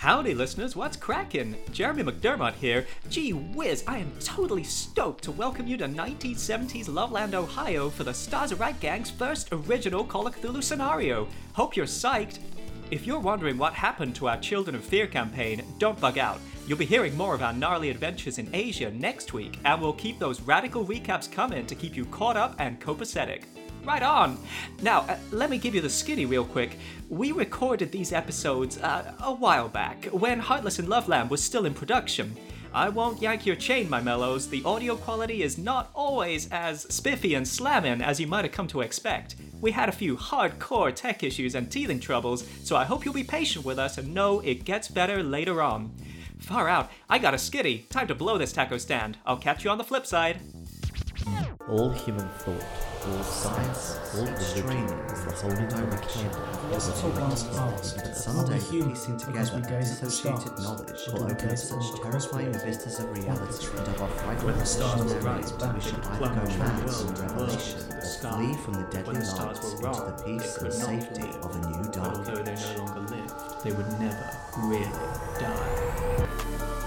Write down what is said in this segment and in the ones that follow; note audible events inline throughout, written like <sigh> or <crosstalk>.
Howdy, listeners, what's crackin'? Jeremy McDermott here. Gee whiz, I am totally stoked to welcome you to 1970s Loveland, Ohio for the Stars Are Right Gang's first original Call of Cthulhu scenario. Hope you're psyched. If you're wondering what happened to our Children of Fear campaign, don't bug out. You'll be hearing more of our gnarly adventures in Asia next week, and we'll keep those radical recaps coming to keep you caught up and copacetic. Right on! Now, uh, let me give you the skinny real quick. We recorded these episodes uh, a while back, when Heartless in Loveland was still in production. I won't yank your chain, my mellows. The audio quality is not always as spiffy and slamming as you might have come to expect. We had a few hardcore tech issues and teething troubles, so I hope you'll be patient with us and know it gets better later on. Far out, I got a skitty. Time to blow this taco stand. I'll catch you on the flip side. All human thought, all science, all religion the holding of a candle Let's the on the past. But someday, human piecing we together associated knowledge will open such terrifying vistas of reality and of our frightful the stars were visionary right, that we should either go mad in revelation or flee from the deadly lights into the peace and safety of a new dark although they no longer lived, they would never really die.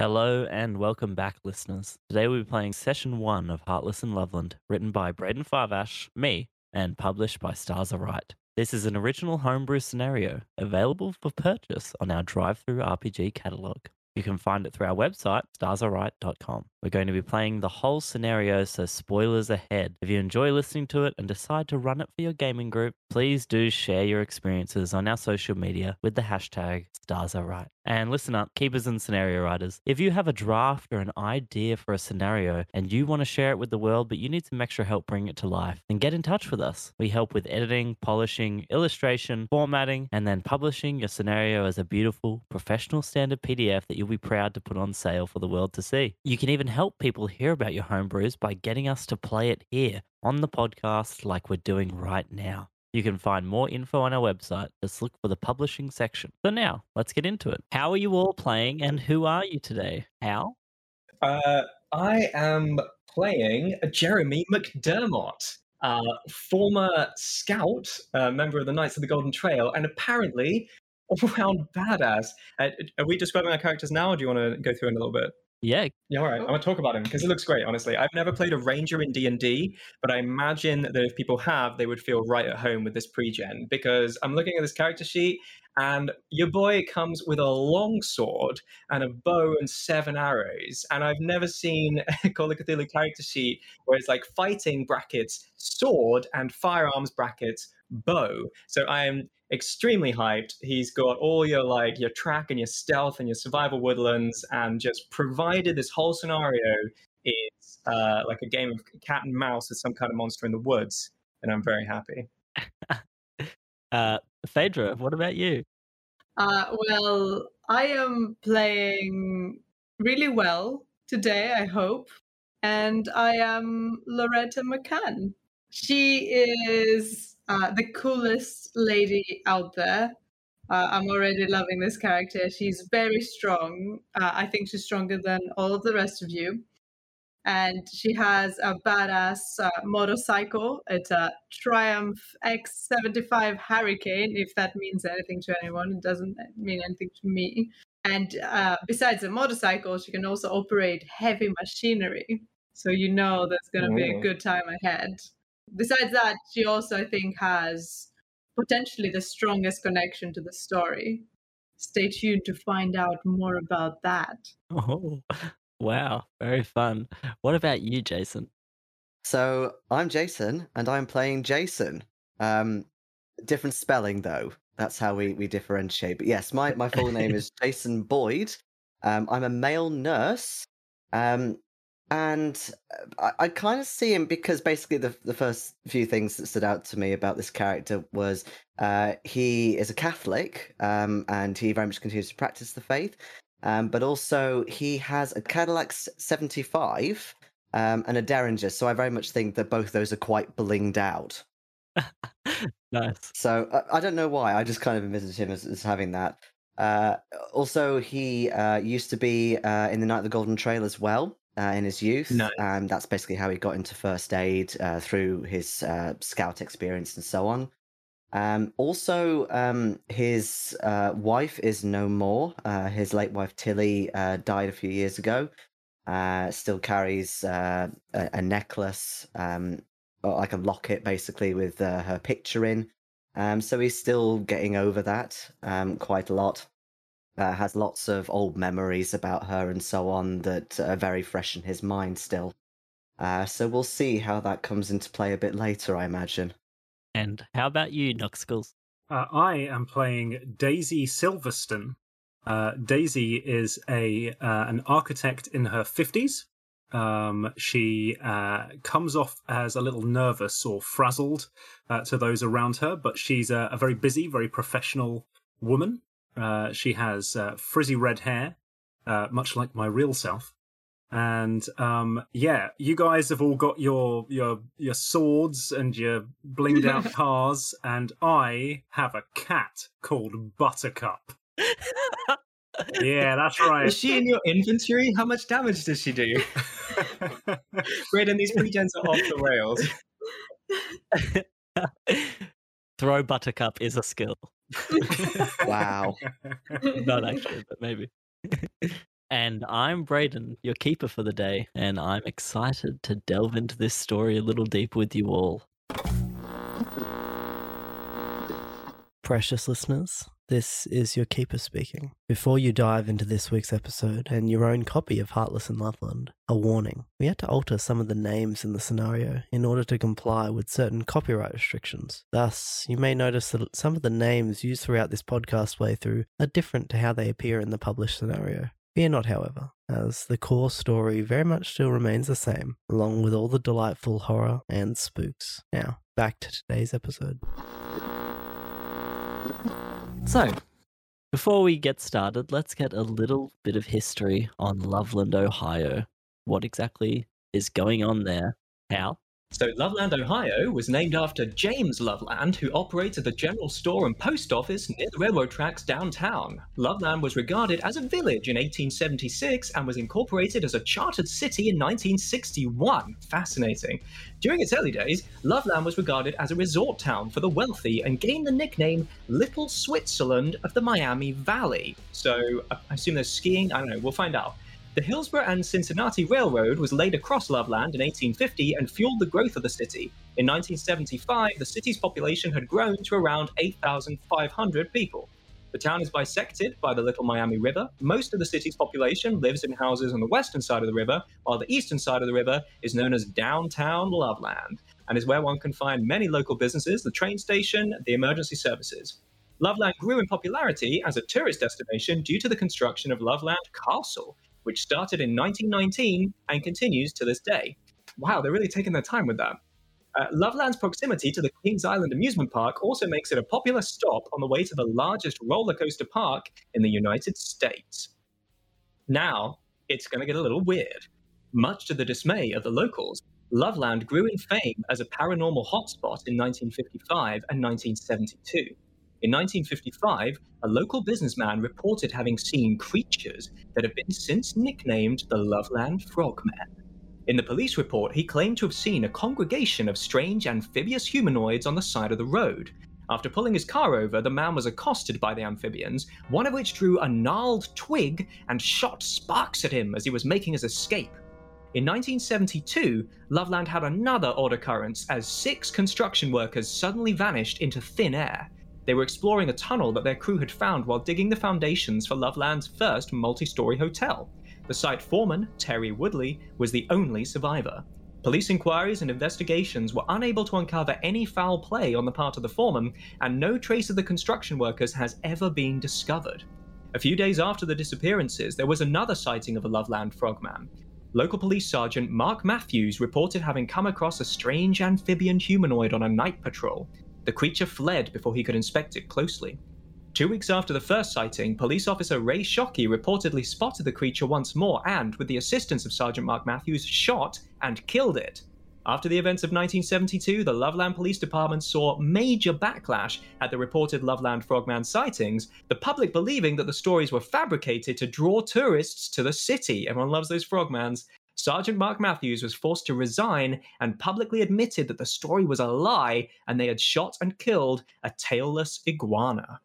Hello and welcome back, listeners. Today we'll be playing session one of Heartless in Loveland, written by Braden Farvash, me, and published by Stars Are Right. This is an original homebrew scenario available for purchase on our DriveThruRPG catalog. You can find it through our website, starsareright.com. We're going to be playing the whole scenario, so spoilers ahead. If you enjoy listening to it and decide to run it for your gaming group, please do share your experiences on our social media with the hashtag StarsAreRight. And listen up, keepers and scenario writers. If you have a draft or an idea for a scenario and you want to share it with the world, but you need some extra help bringing it to life, then get in touch with us. We help with editing, polishing, illustration, formatting, and then publishing your scenario as a beautiful, professional standard PDF that you'll be proud to put on sale for the world to see. You can even help people hear about your homebrews by getting us to play it here on the podcast like we're doing right now. You can find more info on our website. Just look for the publishing section. So now, let's get into it. How are you all playing and who are you today? Hal? Uh, I am playing Jeremy McDermott, uh, former scout, uh, member of the Knights of the Golden Trail, and apparently <laughs> all-round badass. Uh, are we describing our characters now, or do you want to go through in a little bit? Yeah, Yeah, all right. I'm gonna talk about him because it looks great. Honestly, I've never played a ranger in D and D, but I imagine that if people have, they would feel right at home with this pre-gen. Because I'm looking at this character sheet, and your boy comes with a long sword and a bow and seven arrows. And I've never seen a <laughs> Call of Cthulhu character sheet where it's like fighting brackets sword and firearms brackets bow. So I am extremely hyped. He's got all your like your track and your stealth and your survival woodlands, and just provided this whole scenario is uh, like a game of cat and mouse with some kind of monster in the woods. And I'm very happy. <laughs> Uh, Phaedra, what about you? Uh, well, I am playing really well today, I hope. And I am Loretta McCann. She is uh, the coolest lady out there. Uh, I'm already loving this character. She's very strong. Uh, I think she's stronger than all of the rest of you. And she has a badass uh, motorcycle. It's a Triumph X75 Hurricane, if that means anything to anyone. It doesn't mean anything to me. And uh, besides a motorcycle, she can also operate heavy machinery. So you know there's going to be a good time ahead. Besides that, she also, I think, has potentially the strongest connection to the story. Stay tuned to find out more about that. Oh, wow, very fun. What about you, Jason? So I'm Jason, and I'm playing Jason. Um, different spelling though. That's how we, we differentiate. But yes, my, my full name is <laughs> Jason Boyd. Um, I'm a male nurse. Um, and uh, I, I kind of see him because basically the the first few things that stood out to me about this character was uh, he is a Catholic um, and he very much continues to practice the faith, um, but also he has a Cadillac 75 um, and a Derringer. So I very much think that both those are quite blinged out. <laughs> nice. So uh, I don't know why. I just kind of envisaged him as, as having that. Uh, also, he uh, used to be uh, in the Knights of the Golden Trail as well uh, in his youth. Nice. And that's basically how he got into first aid uh, through his uh, scout experience and so on. Um, also, um, his uh, wife is no more. Uh, his late wife Tilly uh, died a few years ago. Uh, still carries uh, a, a necklace, um, or like a locket, basically with uh, her picture in. Um, so he's still getting over that um, quite a lot uh, has lots of old memories about her and so on that are very fresh in his mind still. Uh, so we'll see how that comes into play a bit later, I imagine. And how about you, Nuxkulls? Uh, I am playing Daisy Silverstone. Uh, Daisy is a uh, an architect in her fifties. Um, she uh, comes off as a little nervous or frazzled uh, to those around her, but she's a, a very busy, very professional woman. Uh, she has uh, frizzy red hair, uh, much like my real self. And um, yeah, you guys have all got your your your swords and your blinged out <laughs> cars, and I have a cat called Buttercup. Yeah, that's right. Is she in your inventory? How much damage does she do? <laughs> Great, and these pregens are off the rails. <laughs> Throw Buttercup is a skill. Wow. <laughs> Not actually, but maybe. and I'm Braden, your keeper for the day, and I'm excited to delve into this story a little deeper with you all. Precious listeners, this is your keeper speaking. Before you dive into this week's episode and your own copy of Heartless in Loveland, a warning. We had to alter some of the names in the scenario in order to comply with certain copyright restrictions. Thus, you may notice that some of the names used throughout this podcast playthrough are different to how they appear in the published scenario. Fear not, however, as the core story very much still remains the same, along with all the delightful horror and spooks. Now, back to today's episode. So, before we get started, let's get a little bit of history on Loveland, Ohio. What exactly is going on there? Hal? So, Loveland, Ohio was named after James Loveland, who operated the general store and post office near the railroad tracks downtown. Loveland was regarded as a village in 1876 and was incorporated as a chartered city in 1961. Fascinating. During its early days, Loveland was regarded as a resort town for the wealthy and gained the nickname Little Switzerland of the Miami Valley. So, I assume there's skiing? I don't know, we'll find out. The Hillsborough and Cincinnati Railroad was laid across Loveland in 1850 and fueled the growth of the city. In 1975, the city's population had grown to around 8,500 people. The town is bisected by the Little Miami River. Most of the city's population lives in houses on the western side of the river, while the eastern side of the river is known as downtown Loveland and is where one can find many local businesses, the train station, the emergency services. Loveland grew in popularity as a tourist destination due to the construction of Loveland Castle, which started in 1919 and continues to this day. Wow, they're really taking their time with that. Uh, Loveland's proximity to the Kings Island amusement park also makes it a popular stop on the way to the largest roller coaster park in the United States. Now, it's going to get a little weird. Much to the dismay of the locals, Loveland grew in fame as a paranormal hotspot in 1955 and 1972. In 1955, a local businessman reported having seen creatures that have been since nicknamed the Loveland Frogmen. In the police report, he claimed to have seen a congregation of strange amphibious humanoids on the side of the road. After pulling his car over, the man was accosted by the amphibians, one of which drew a gnarled twig and shot sparks at him as he was making his escape. In 1972, Loveland had another odd occurrence as six construction workers suddenly vanished into thin air. They were exploring a tunnel that their crew had found while digging the foundations for Loveland's first multi story hotel. The site foreman, Terry Woodley, was the only survivor. Police inquiries and investigations were unable to uncover any foul play on the part of the foreman, and no trace of the construction workers has ever been discovered. A few days after the disappearances, there was another sighting of a Loveland frogman. Local police sergeant Mark Matthews reported having come across a strange amphibian humanoid on a night patrol. The creature fled before he could inspect it closely. Two weeks after the first sighting, police officer Ray Shockey reportedly spotted the creature once more and, with the assistance of Sergeant Mark Matthews, shot and killed it. After the events of 1972, the Loveland Police Department saw major backlash at the reported Loveland Frogman sightings, the public believing that the stories were fabricated to draw tourists to the city. Everyone loves those frogmans. Sergeant Mark Matthews was forced to resign and publicly admitted that the story was a lie and they had shot and killed a tailless iguana.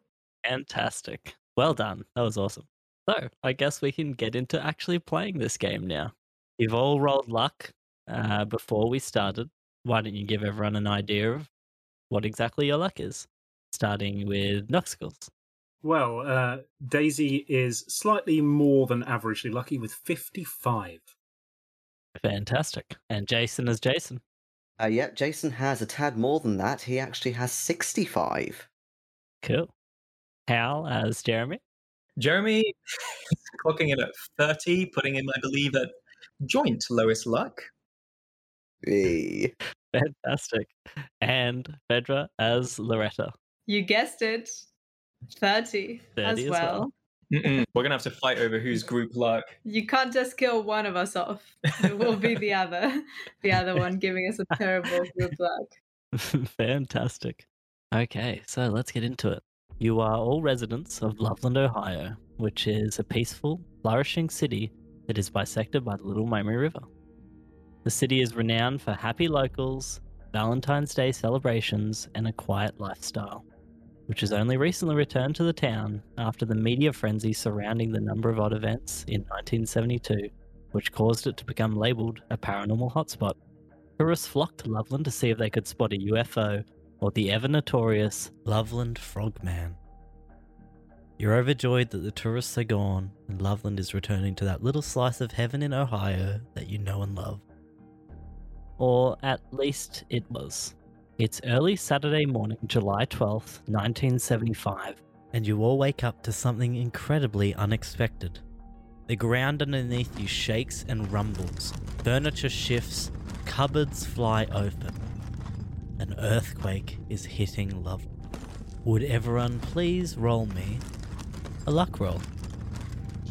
Fantastic. Well done. That was awesome. So, I guess we can get into actually playing this game now. You've all rolled luck uh, before we started. Why don't you give everyone an idea of what exactly your luck is? Starting with Noxicles. Well, uh, Daisy is slightly more than averagely lucky with 55. Fantastic. And Jason is Jason. Uh, yep, Jason has a tad more than that. He actually has 65. Cool. Hal as Jeremy. Jeremy <laughs> clocking in at 30, putting in, I believe, at joint lowest luck. Eh. Fantastic. And Phaedra as Loretta. You guessed it. 30, 30 as as well. Well. Mm-mm. We're gonna have to fight over who's group luck. You can't just kill one of us off. It will be the other, <laughs> the other one giving us a terrible group luck. <laughs> Fantastic. Okay, so let's get into it. You are all residents of Loveland, Ohio, which is a peaceful, flourishing city that is bisected by the Little Miami River. The city is renowned for happy locals, Valentine's Day celebrations, and a quiet lifestyle, which has only recently returned to the town after the media frenzy surrounding the number of odd events in 1972, which caused it to become labeled a paranormal hotspot. Tourists flocked to Loveland to see if they could spot a UFO or the ever notorious Loveland Frogman. You're overjoyed that the tourists are gone and Loveland is returning to that little slice of heaven in Ohio that you know and love. Or at least it was. It's early Saturday morning, July 12th, 1975, and you all wake up to something incredibly unexpected. The ground underneath you shakes and rumbles, furniture shifts, cupboards fly open. An earthquake is hitting Love. Would everyone please roll me a luck roll?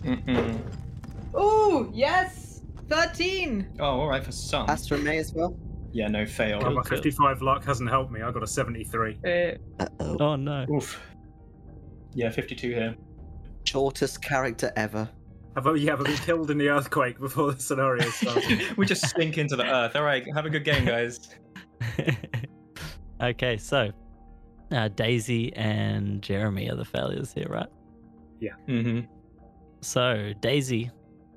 <laughs> Ooh, yes! 13! Oh, all right for some. Astra May as well. Yeah, no fail. Well, my cool. 55 luck hasn't helped me. I got a 73. Uh, Uh-oh. Oh no. Oof. Yeah, 52 here. Shortest character ever. Have I, yeah, have I been killed in the earthquake before the scenario started? <laughs> we just sink into the earth. All right, have a good game, guys. <laughs> okay, so uh, Daisy and Jeremy are the failures here, right? Mm-hmm. So, Daisy,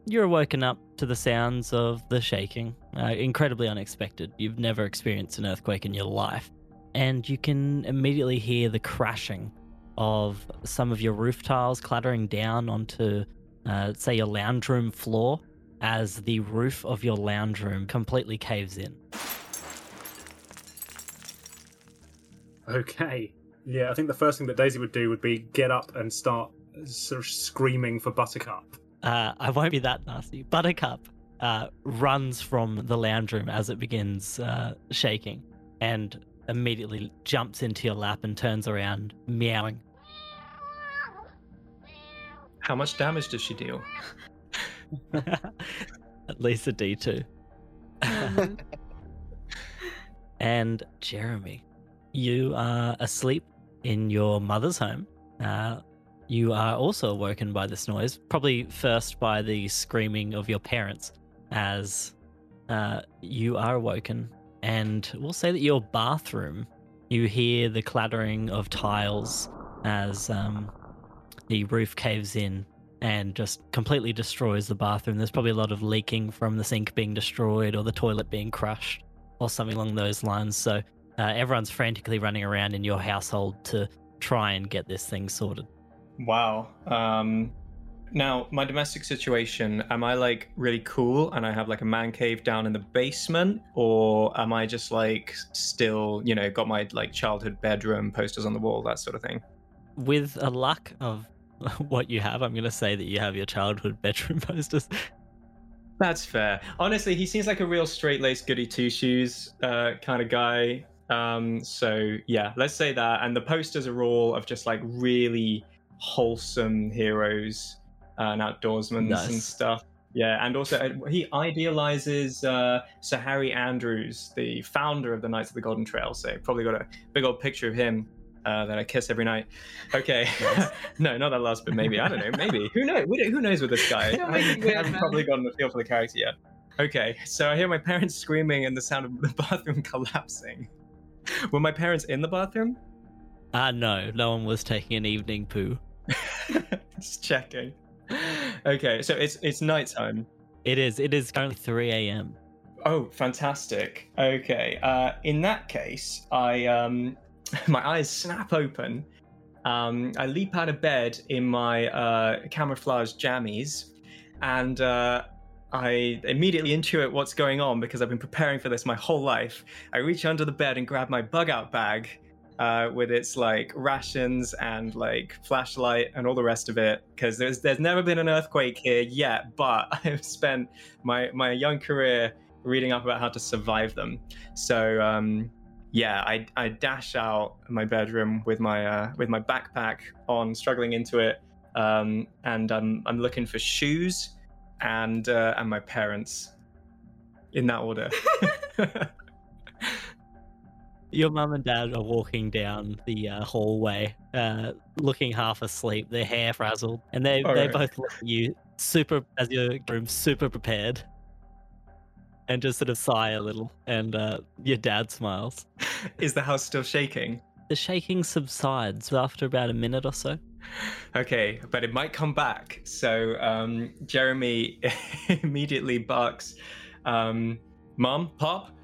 you're woken up to the sounds of the shaking. Uh, incredibly unexpected. You've never experienced an earthquake in your life. And you can immediately hear the crashing of some of your roof tiles clattering down onto, uh, say, your lounge room floor as the roof of your lounge room completely caves in. Okay. Yeah, I think the first thing that Daisy would do would be get up and start sort of screaming for Buttercup. Uh, I won't be that nasty. Buttercup uh, runs from the lounge room as it begins uh, shaking and immediately jumps into your lap and turns around, meowing. How much damage does she deal? <laughs> At least a D2. um, <laughs> and Jeremy, you are asleep in your mother's home. Uh, you are also awoken by this noise, probably first by the screaming of your parents as uh, you are awoken. And we'll say that your bathroom, you hear the clattering of tiles as um, the roof caves in and just completely destroys the bathroom. There's probably a lot of leaking from the sink being destroyed or the toilet being crushed or something along those lines. So uh, everyone's frantically running around in your household to try and get this thing sorted. Wow. Um, Now, my domestic situation, am I like really cool and I have like a man cave down in the basement? Or am I just like still, you know, got my like childhood bedroom posters on the wall, that sort of thing? With a lack of <laughs> what you have, I'm going to say that you have your childhood <laughs> bedroom posters. That's fair. Honestly, he seems like a real straight laced goody two shoes uh, kind of guy. Um, so yeah, let's say that. And the posters are all of just like really wholesome heroes uh, and outdoorsmen and stuff. Yeah, and also uh, he idealizes uh, Sir Harry Andrews, the founder of the Knights of the Golden Trail. So probably got a big old picture of him uh, that I kiss every night. Okay, <laughs> no, not that last but Maybe I don't know. Maybe <laughs> who knows? Who knows with this guy? <laughs> I haven't, probably gotten a feel for the character yet. Okay, so I hear my parents screaming and the sound of the bathroom collapsing. Were my parents in the bathroom? Ah, no, no one was taking an evening poo. <laughs> Just checking. Okay, so it's it's nighttime. It is. It is currently 3 a.m. Oh, fantastic. Okay. Uh, in that case, I um, <laughs> my eyes snap open. Um, I leap out of bed in my uh, camouflage jammies, and uh, I immediately intuit what's going on because I've been preparing for this my whole life. I reach under the bed and grab my bug out bag uh, with its like rations and like flashlight and all the rest of it because there's there's never been an earthquake here yet, but <laughs> I've spent my my young career reading up about how to survive them. So um, yeah, I I dash out my bedroom with my uh, with my backpack on, struggling into it, um, and I'm I'm looking for shoes and uh, and my parents in that order. <laughs> <laughs> Your mum and dad are walking down the uh, hallway, uh, looking half asleep, their hair frazzled, and they All they right. both look at you super as your room super prepared, and just sort of sigh a little. And uh, your dad smiles. <laughs> Is the house still shaking? The shaking subsides after about a minute or so. Okay, but it might come back. So um, Jeremy <laughs> immediately barks, um, "Mom, Pop,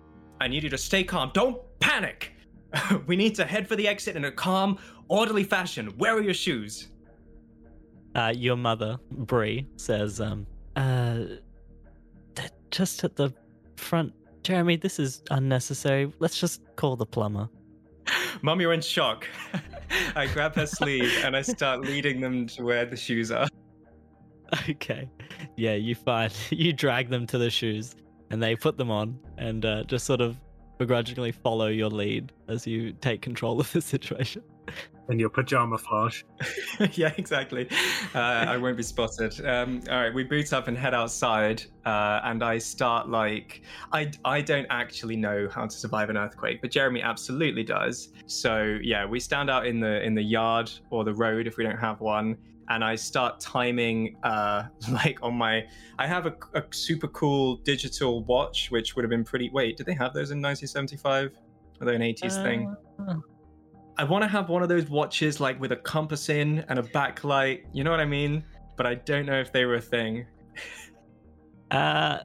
I need you to stay calm. Don't panic. <laughs> we need to head for the exit in a calm, orderly fashion. Where are your shoes?" Uh, your mother, Bree, says, um, uh, they're just at the front. Jeremy, this is unnecessary. Let's just call the plumber. <laughs> Mom, you're in shock. <laughs> I grab her sleeve and I start leading them to where the shoes are. Okay. Yeah, you find you drag them to the shoes and they put them on and uh, just sort of begrudgingly follow your lead as you take control <laughs> of the situation. in your pajama flash. <laughs> yeah, exactly. Uh, I won't be spotted. Um, all right, we boot up and head outside, uh, and I start like I I don't actually know how to survive an earthquake, but Jeremy absolutely does. So yeah, we stand out in the in the yard or the road if we don't have one, and I start timing uh, <laughs> like on my. I have a, a super cool digital watch, which would have been pretty. Wait, did they have those in 1975? Are they an 80s thing? Uh, I want to have one of those watches like with a compass in and a backlight. You know what I mean? But I don't know if they were a thing. <laughs> Uh,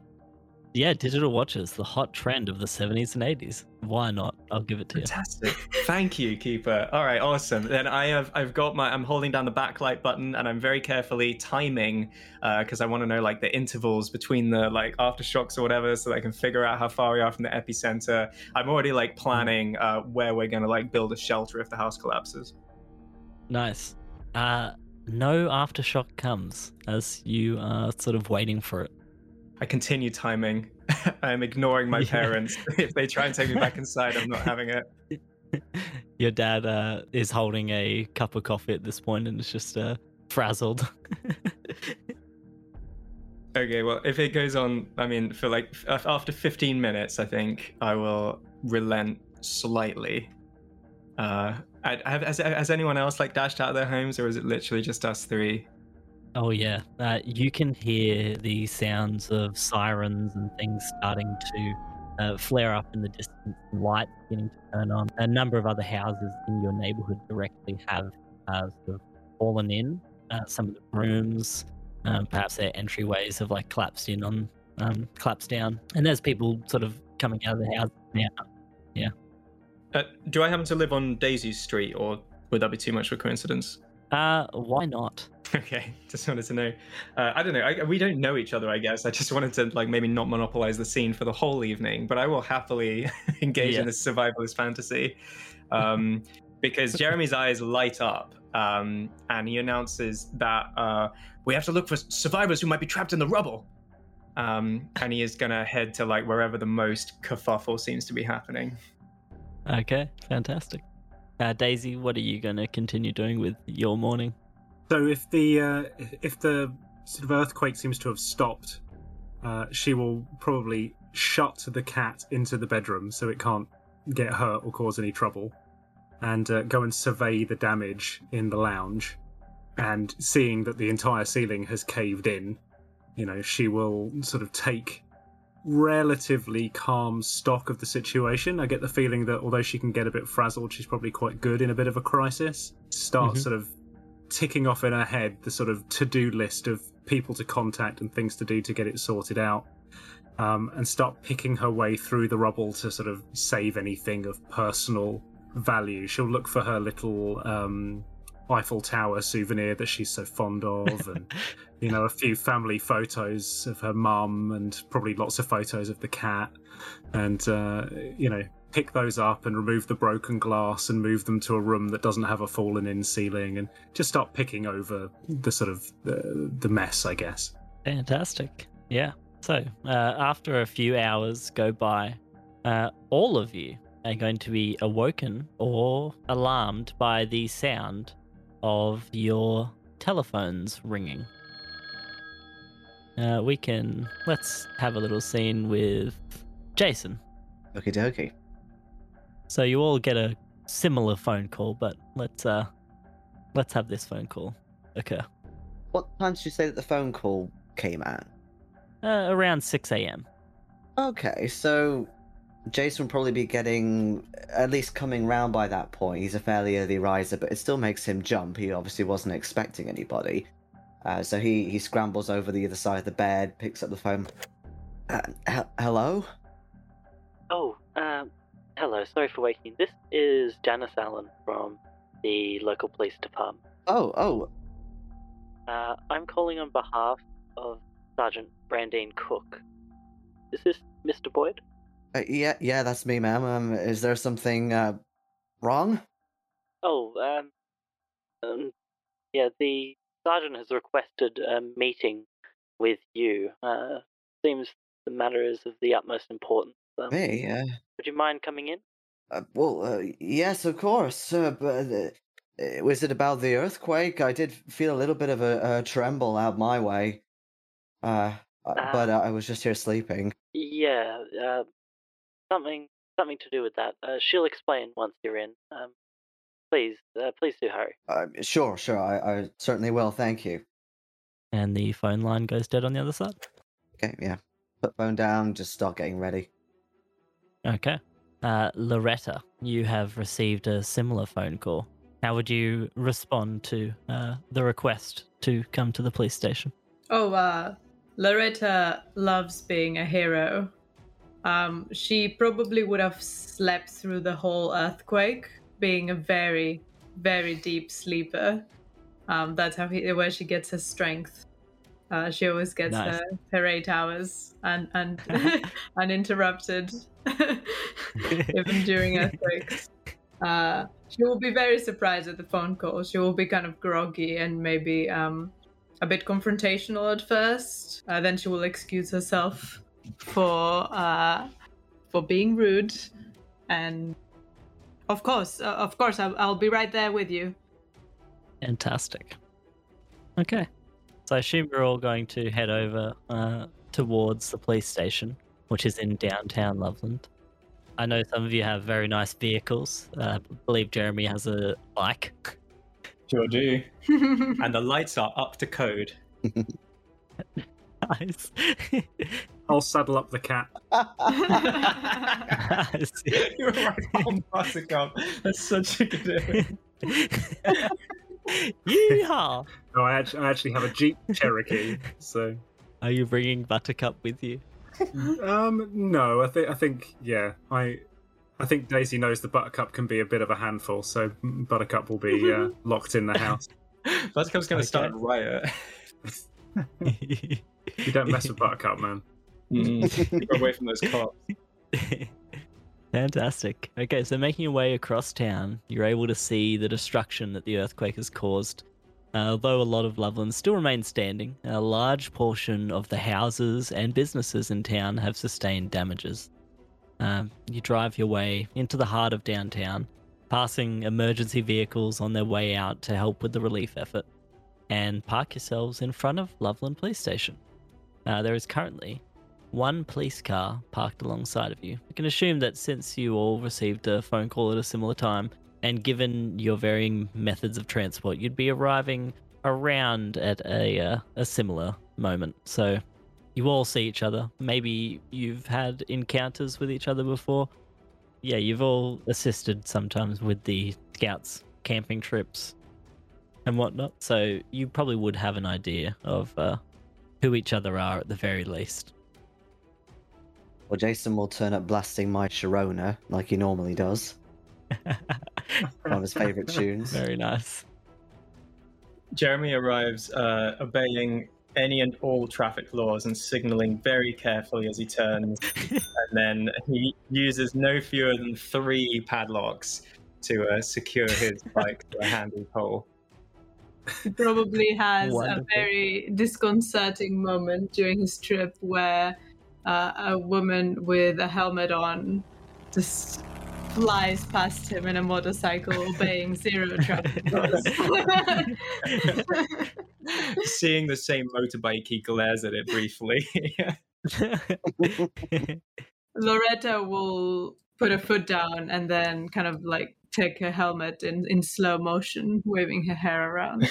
yeah, digital watches, the hot trend of the 70s and 80s. Why not? I'll give it to you. Fantastic. Thank you, Keeper. All right, awesome. Then I have I've got my I'm holding down the backlight button and I'm very carefully timing because I want to know like the intervals between the like aftershocks or whatever so that I can figure out how far we are from the epicenter. I'm already like planning uh, where we're gonna like build a shelter if the house collapses. Nice. Uh, no aftershock comes as you are sort of waiting for it. I continue timing. <laughs> I'm ignoring my Yeah. parents. <laughs> if they try and take me back inside, I'm not having it. <laughs> Your dad uh, is holding a cup of coffee at this point and is just uh, frazzled. Okay, well, if it goes on, I mean, for like f- after 15 minutes, I think I will relent slightly. Uh, I, have, has, has anyone else like dashed out of their homes, or is it literally just us three? Oh yeah, uh, you can hear the sounds of sirens and things starting to uh, flare up in the distance, and lights beginning to turn on. A number of other houses in your neighborhood directly have uh, sort of fallen in. Uh, some of the rooms, um, perhaps their entryways have like collapsed in on, um, collapsed down, and there's people sort of coming out of the house now. Uh, do I happen to live on Daisy Street, or would that be too much of a coincidence? Uh, why not? <laughs> Okay, just wanted to know. Uh, I don't know. I, we don't know each other, I guess. I just wanted to like maybe not monopolize the scene for the whole evening, but I will happily <laughs> engage Yeah. in this survivalist fantasy um, <laughs> because Jeremy's eyes light up um, and he announces that uh, we have to look for survivors who might be trapped in the rubble. Um, and he is gonna head to like wherever the most kerfuffle seems to be happening. Okay, fantastic. Uh, Daisy, what are you going to continue doing with your morning? So if the uh, if the sort of earthquake seems to have stopped, uh, she will probably shut the cat into the bedroom so it can't get hurt or cause any trouble, and uh, go and survey the damage in the lounge. And seeing that the entire ceiling has caved in, you know, she will sort of take relatively calm stock of the situation. I get the feeling that although she can get a bit frazzled, she's probably quite good in a bit of a crisis. Start Mhm. sort of ticking off in her head the sort of to-do list of people to contact and things to do to get it sorted out. Um, and start picking her way through the rubble to sort of save anything of personal value. She'll look for her little um, Eiffel Tower souvenir that she's so fond of, and <laughs> you know, a few family photos of her mum, and probably lots of photos of the cat, and uh, you know, pick those up and remove the broken glass and move them to a room that doesn't have a fallen-in ceiling, and just start picking over the sort of the, the mess, I guess. Fantastic. Yeah. So, uh, after a few hours go by, uh, all of you are going to be awoken or alarmed by the sound of your telephones ringing. Uh, we can let's have a little scene with Jason. Okie dokie. So you all get a similar phone call, but let's uh let's have this phone call occur. What time did you say that the phone call came at? Uh, around six a.m. Okay, so Jason will probably be getting at least coming round by that point. He's a fairly early riser, but it still makes him jump. He obviously wasn't expecting anybody. Uh, so he, he scrambles over the other side of the bed, picks up the phone. Uh, he- hello? Oh, um, hello. Sorry for waking. This is Janice Allen from the local police department. Oh, oh, Uh, I'm calling on behalf of Sergeant Brandine Cook. Is this Mr. Boyd? uh, yeah, yeah, that's me, ma'am. Um, is there something uh, wrong? Oh, um, um, yeah, the sergeant has requested a meeting with you. Uh, seems the matter is of the utmost importance. Um, Me? Uh, would you mind coming in? uh, well, uh, yes, of course. Uh, but uh, uh, was it about the earthquake? I did feel a little bit of a, a tremble out my way. Uh, uh, Ah. but I was just here sleeping. Yeah, uh, something something to do with that. Uh, she'll explain once you're in. Um, please, uh, please do hurry. Uh, sure, sure. I, I certainly will. Thank you. And the phone line goes dead on the other side. Okay, yeah. Put phone down. Just start getting ready. Okay. Uh, Loretta, you have received a similar phone call. How would you respond to uh, the request to come to the police station? Oh, uh, Loretta loves being a hero. Um, she probably would have slept through the whole earthquake, being a very, very deep sleeper. Um, that's how he, where she gets her strength. Uh, she always gets Nice. her, her eight hours and and <laughs> <laughs> uninterrupted, <laughs> even during earthquakes. Uh, she will be very surprised at the phone call. She will be kind of groggy and maybe um, a bit confrontational at first. Uh, then she will excuse herself for uh, for being rude, and of course, uh, of course, I'll, I'll be right there with you. Fantastic. Okay. So I assume we're all going to head over uh, towards the police station, which is in downtown Loveland. I know some of you have very nice vehicles. Uh, I believe Jeremy has a bike. Sure do. <laughs> And the lights are up to code. <laughs> nice. <laughs> I'll saddle up the cat. You're right on Buttercup. That's such a good <laughs> Yeehaw! No, I actually, I actually have a Jeep Cherokee. So, Are you bringing Buttercup with you? <laughs> um, no, I think, I think, yeah, I, I think Daisy knows the Buttercup can be a bit of a handful. So Buttercup will be uh, <laughs> locked in the house. Buttercup's going to start a riot. You don't mess with Buttercup, man. Mm, Go away from those cops. Fantastic. Okay, so making your way across town, you're able to see the destruction that the earthquake has caused. Uh, although a lot of Loveland still remains standing, a large portion of the houses and businesses in town have sustained damages. Um, you drive your way into the heart of downtown, passing emergency vehicles on their way out to help with the relief effort, and park yourselves in front of Loveland Police Station. Uh, there is currently one police car parked alongside of you. I can assume that since you all received a phone call at a similar time, and given your varying methods of transport, you'd be arriving around at a uh, a similar moment. So you all see each other. Maybe you've had encounters with each other before. Yeah, you've all assisted sometimes with the scouts camping trips and whatnot. So you probably would have an idea of uh, who each other are at the very least. Well, Jason will turn up blasting my Sharona like he normally does. One of his favourite <laughs> tunes. Very nice. Jeremy arrives uh, obeying any and all traffic laws and signaling very carefully as he turns. <laughs> and then he uses no fewer than three padlocks to uh, secure his <laughs> bike to a handy pole. He probably has Wonderful. a very disconcerting moment during his trip where uh, a woman with a helmet on just flies past him in a motorcycle, <laughs> obeying zero traffic laws. <laughs> Seeing the same motorbike, he glares at it briefly. <laughs> Loretta will put her foot down and then kind of like take her helmet in, in slow motion, waving her hair around.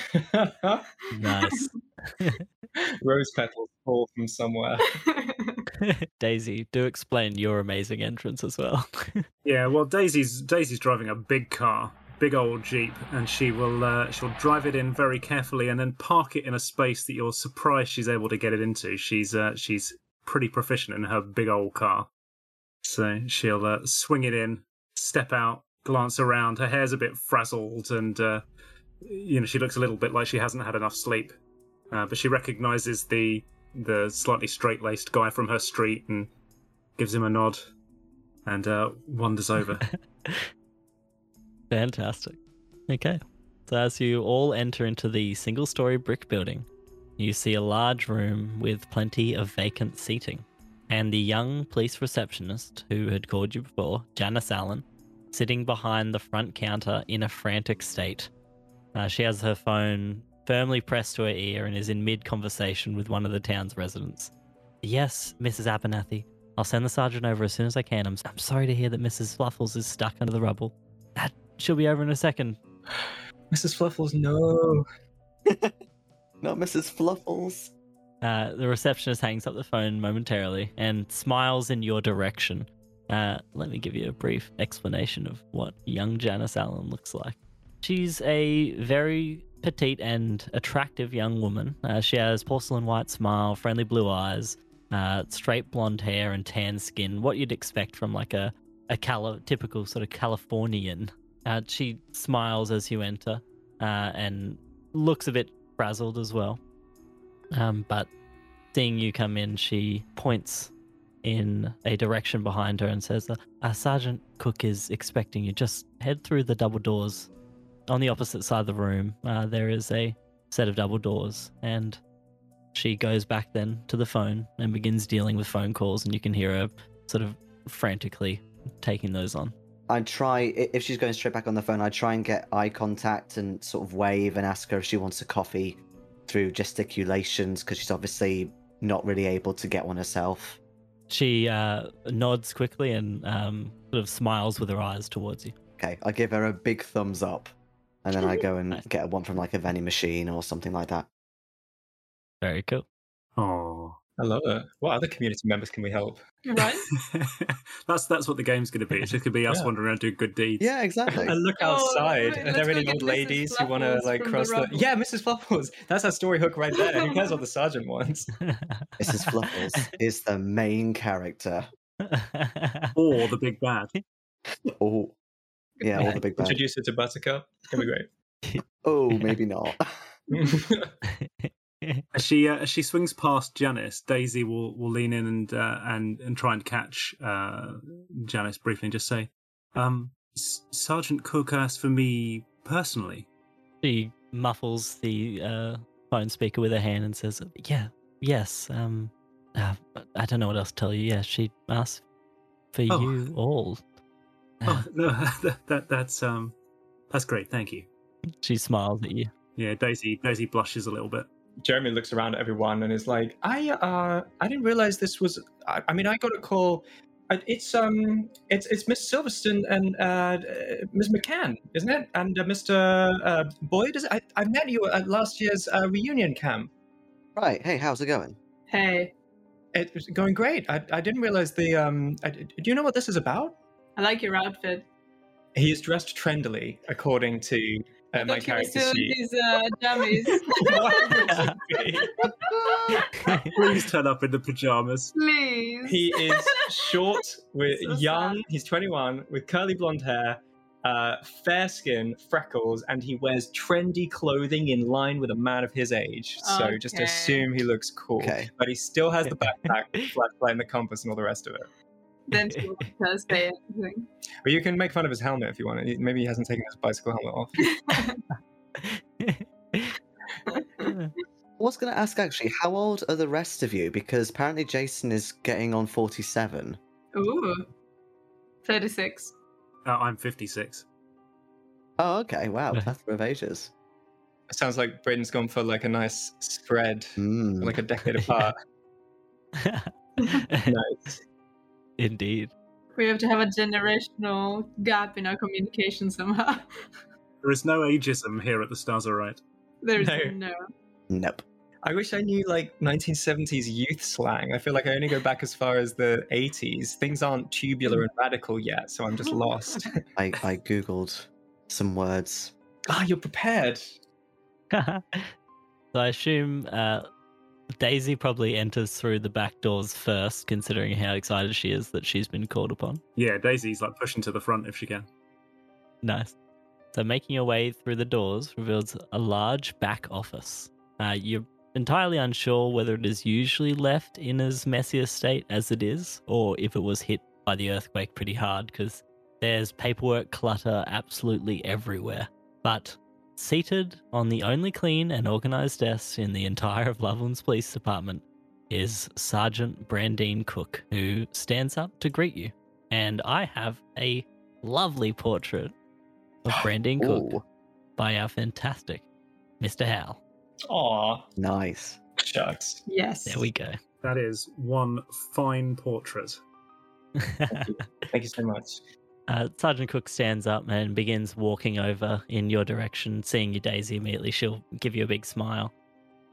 nice. Rose petals fall from somewhere. <laughs> Daisy, do explain your amazing entrance as well. <laughs> Yeah, well, Daisy's Daisy's driving a big car, big old jeep, and she will uh, she'll drive it in very carefully and then park it in a space that you're surprised she's able to get it into. She's uh, she's pretty proficient in her big old car, so she'll uh, swing it in, step out, glance around. Her hair's a bit frazzled, and uh, you know she looks a little bit like she hasn't had enough sleep. Uh, but she recognizes the the slightly straight laced guy from her street and gives him a nod and uh, wanders over. <laughs> Fantastic. Okay. So as you all enter into the single story brick building, you see a large room with plenty of vacant seating. And the young police receptionist who had called you before, Janice Allen, sitting behind the front counter in a frantic state. Uh, she has her phone firmly pressed to her ear and is in mid conversation with one of the town's residents. Yes, Mrs. Abernathy. I'll send the sergeant over as soon as I can. I'm, I'm sorry to hear that Mrs. Fluffles is stuck under the rubble. That she'll be over in a second. <sighs> Mrs. Fluffles, no. <laughs> Not Mrs. Fluffles. Uh, the receptionist hangs up the phone momentarily and smiles in your direction. Uh, let me give you a brief explanation of what young Janice Allen looks like. She's a very petite and attractive young woman. Uh, she has porcelain white smile, friendly blue eyes, uh, straight blonde hair, and tan skin. What you'd expect from like a a Cali- typical sort of Californian. Uh, she smiles as you enter uh, and looks a bit frazzled as well. Um, but seeing you come in, she points in a direction behind her and says, uh, Sergeant Cook is expecting you. Just head through the double doors. On the opposite side of the room, uh, there is a set of double doors. And she goes back then to the phone and begins dealing with phone calls. And you can hear her sort of frantically taking those on. I try if she's going straight back on the phone. I try and get eye contact and sort of wave and ask her if she wants a coffee through gesticulations because she's obviously not really able to get one herself. She uh, nods quickly and um, sort of smiles with her eyes towards you. Okay, I give her a big thumbs up, and then <laughs> I go and Nice. get one from like a vending machine or something like that. Very cool. Oh, I love it. What other community members can we help? Right? <laughs> that's that's what the game's going to be. It's just going to be us Yeah. wandering around doing good deeds. Yeah, exactly. <laughs> And look Oh, outside. Are let's there any get old ladies who want to like from the cross the? Yeah, Mrs. Fluffles. That's our story hook right there. Who cares what the sergeant wants? Mrs. Fluffles is the main character. Or the big bad. Oh, yeah, all the big bad. Introduce her to Buttercup. It's gonna be great. <laughs> Oh, maybe not. <laughs> As she uh, as she swings past Janice, Daisy will, will lean in and uh, and and try and catch uh, Janice briefly and just say, um, S- "Sergeant Cook asked for me personally." She muffles the uh, phone speaker with her hand and says, "Yeah, yes. Um, uh, I don't know what else to tell you. Yeah, she asked for Oh. you all." Oh no, <laughs> that, that that's um that's great. Thank you. she smiles at you. Yeah, Daisy Daisy blushes a little bit. Jeremy looks around at everyone and is like, "I uh, I didn't realize this was. I, I mean, I got a call. It's um, it's it's Miss Silverstone and uh, uh, Miss McCann, isn't it? And uh, Mr. Uh, Boyd. Is it? I, I met you at last year's uh, reunion camp. Right. Hey, how's it going? Hey, It's going great. I, I didn't realize the um. I, do you know what this is about? I like your outfit. He is dressed trendily, according to uh, my Thought you were character still in sheet. these uh, dummies. <laughs> Why would it be? Please turn up in the pajamas. Please. He is short, <laughs> with So young. sad. He's 21, with curly blonde hair, uh, fair skin, freckles, and he wears trendy clothing in line with a man of his age. So just assume he looks cool. Okay. But he still has the <laughs> backpack, flashlight, and the compass, and all the rest of it. Then <laughs> she will say anything. But you can make fun of his helmet if you want. Maybe he hasn't taken his bicycle helmet off. <laughs> I was going to ask actually, how old are the rest of you? Because apparently Jason is getting on 47. Ooh. 36. Uh, I'm 56. Oh, okay. Wow. Plethora of ages. It Sounds like Braden's gone for like a nice spread, Mm. like a decade <laughs> apart. nice. Indeed. We have to have a generational gap in our communication somehow. <laughs> There is no ageism here at the Stars Are Right. There's No. no. Nope. I wish I knew like 1970s youth slang. I feel like I only go back as far as the 80s. Things aren't tubular and radical yet, so I'm just <laughs> lost. I, I googled some words. Ah, you're prepared. <laughs> so I assume uh, Daisy probably enters through the back doors first, considering how excited she is that she's been called upon. Yeah, Daisy's like pushing to the front if she can. Nice. So making your way through the doors reveals a large back office. Uh, you're entirely unsure whether it is usually left in as messy a state as it is, or if it was hit by the earthquake pretty hard, because there's paperwork clutter absolutely everywhere. But seated on the only clean and organized desk in the entire of Loveland's Police Department is Sergeant Brandine Cook, who stands up to greet you. And I have a lovely portrait of <gasps> Brandine Cook by our fantastic Mr. Hal. Aw, nice. shucks. Yes. There we go. That is one fine portrait. <laughs> Thank you so much. Uh, Sergeant Cook stands up and begins walking over in your direction. Seeing you, Daisy, immediately she'll give you a big smile.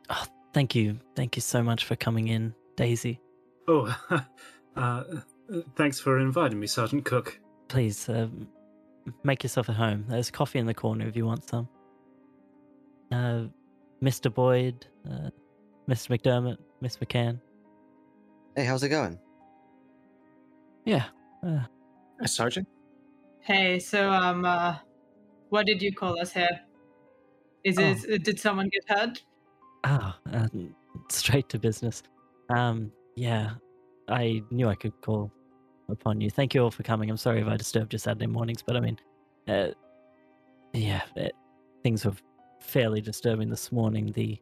Oh, thank you. Thank you so much for coming in, Daisy. Oh, <laughs> uh, thanks for inviting me, Sergeant Cook. Please um, make yourself at home. There's coffee in the corner if you want some. Uh, Mr. Boyd, uh, Mr. McDermott, Miss McCann. Hey, how's it going? Yeah. Uh, Uh, Sergeant? Hey, so um, uh, what did you call us here? Is Oh. it? Did someone get hurt? Ah, uh, straight to business. Um, yeah, I knew I could call upon you. Thank you all for coming. I'm sorry if I disturbed your Saturday mornings, but I mean, uh, yeah, it, things were fairly disturbing this morning. The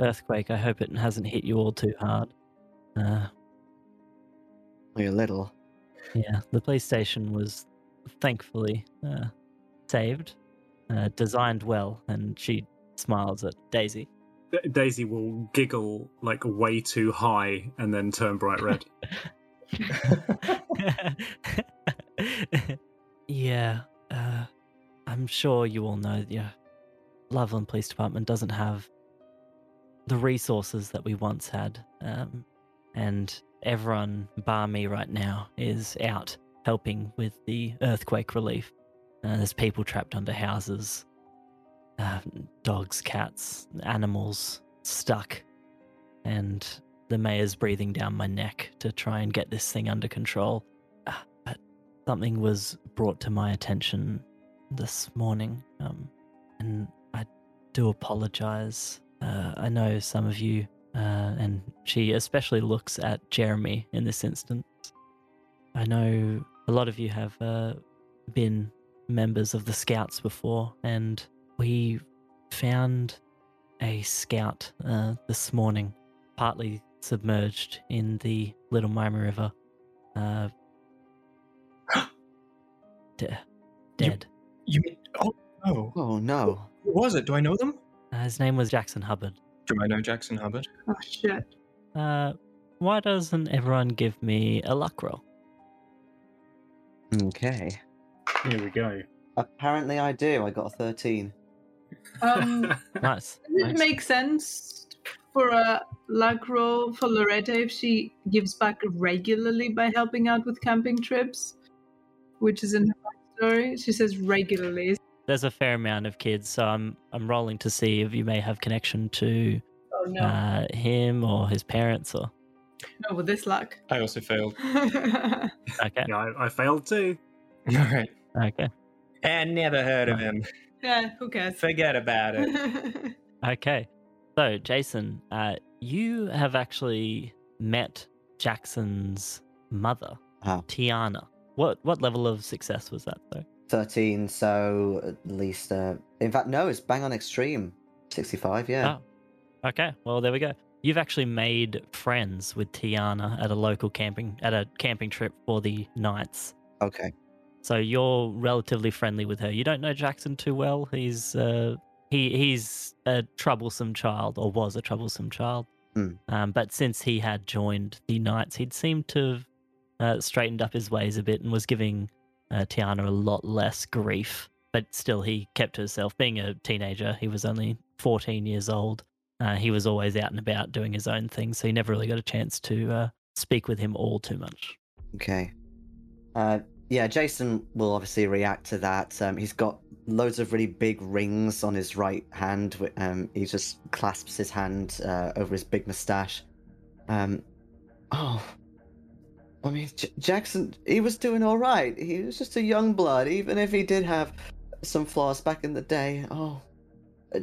earthquake. I hope it hasn't hit you all too hard. Uh, Only a little. yeah, the police station was thankfully uh, saved, uh, designed well, and she smiles at Daisy. Da- Daisy will giggle like way too high and then turn bright red. <laughs> yeah, uh, I'm sure you all know that the Loveland Police Department doesn't have the resources that we once had, um, and everyone, bar me right now, is out helping with the earthquake relief. Uh, there's people trapped under houses, uh, dogs, cats, animals stuck, and the mayor's breathing down my neck to try and get this thing under control. Uh, But something was brought to my attention this morning, um, and I do apologize. Uh, I know some of you, uh, and she especially looks at Jeremy in this instance. I know a lot of you have uh, been members of the Scouts before, and we found a scout uh, this morning, partly submerged in the Little Miami River. Uh, <gasps> de- dead. You mean? Oh no. Oh no. Who was it? Do I know them? Uh, his name was Jackson Hubbard. Do I know Jackson Hubbard? Oh shit. Uh, why doesn't everyone give me a luck roll? Okay. Here we go. Apparently I do. I got a 13. Um, <laughs> Nice. Does it nice. make sense for a luck roll for Loretta if she gives back regularly by helping out with camping trips? Which is in her backstory. She says regularly. There's a fair amount of kids, so I'm I'm rolling to see if you may have connection to Oh no. uh, him or his parents or no, with this luck. I also failed. <laughs> okay, Yeah, I, I failed too. <laughs> All right. okay, And never heard of him. yeah, who cares? Forget about it. <laughs> okay. So Jason, uh, you have actually met Jackson's mother, Ah. Tiana. What what level of success was that though? 13, so at least. Uh, in fact, no, it's bang on extreme. 65, yeah. Oh. Okay, well there we go. You've actually made friends with Tiana at a local camping at a camping trip for the Knights. Okay. So you're relatively friendly with her. You don't know Jackson too well. He's uh, he he's a troublesome child, or was a troublesome child. Hmm. Um, but since he had joined the Knights, he'd seemed to have uh, straightened up his ways a bit and was giving uh, Tiana a lot less grief. But still, he kept to himself. Being a teenager, he was only 14 years old. Uh, he was always out and about doing his own thing, so he never really got a chance to uh, speak with him all too much. Okay. Uh, yeah, Jason will obviously react to that. Um, he's got loads of really big rings on his right hand. Um, he just clasps his hand uh, over his big mustache. Um, oh, I mean, J- Jackson, he was doing all right. He was just a young blood, even if he did have some flaws back in the day. Oh,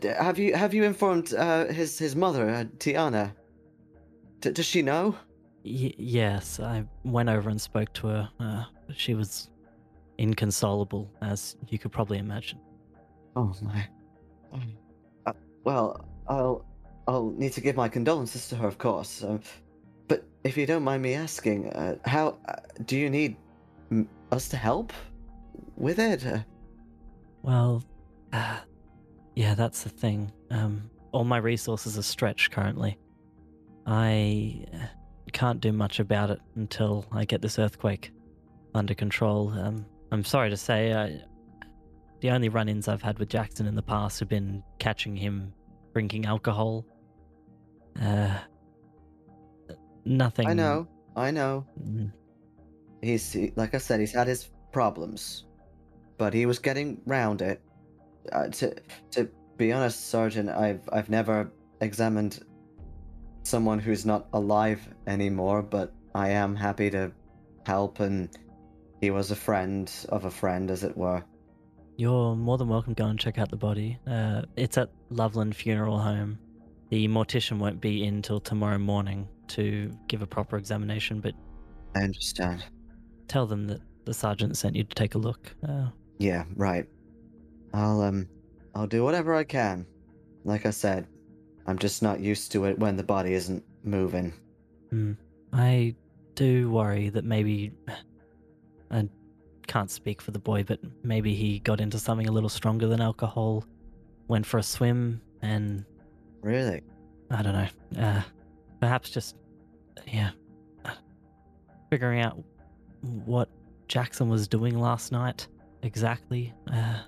have you have you informed uh, his his mother, uh, Tiana? D- does she know? Y- yes, I went over and spoke to her. Uh, she was inconsolable, as you could probably imagine. Oh my. Uh, well, I'll I'll need to give my condolences to her, of course. But if you don't mind me asking, uh, how uh, do you need m- us to help with it? Uh, Well, uh, yeah, that's the thing. Um, all my resources are stretched currently. I uh, can't do much about it until I get this earthquake under control. Um, I'm sorry to say, I, the only run ins I've had with Jackson in the past have been catching him drinking alcohol. Uh, nothing. I know, I know. Mm, He's like I said, he's had his problems, but he was getting round it. Uh, to to be honest, Sergeant, I've I've never examined someone who's not alive anymore, but I am happy to help, and he was a friend of a friend, as it were. You're more than welcome to go and check out the body. Uh, it's at Loveland Funeral Home. The mortician won't be in till tomorrow morning to give a proper examination, but I understand. tell them that the sergeant sent you to take a look. Uh, Yeah, right. I'll um, I'll do whatever I can. Like I said, I'm just not used to it when the body isn't moving. hmm. I do worry that maybe. <sighs> I can't speak for the boy, but maybe he got into something a little stronger than alcohol, went for a swim, and Really? I don't know. Uh, perhaps just, yeah, <sighs> figuring out what Jackson was doing last night exactly. Uh,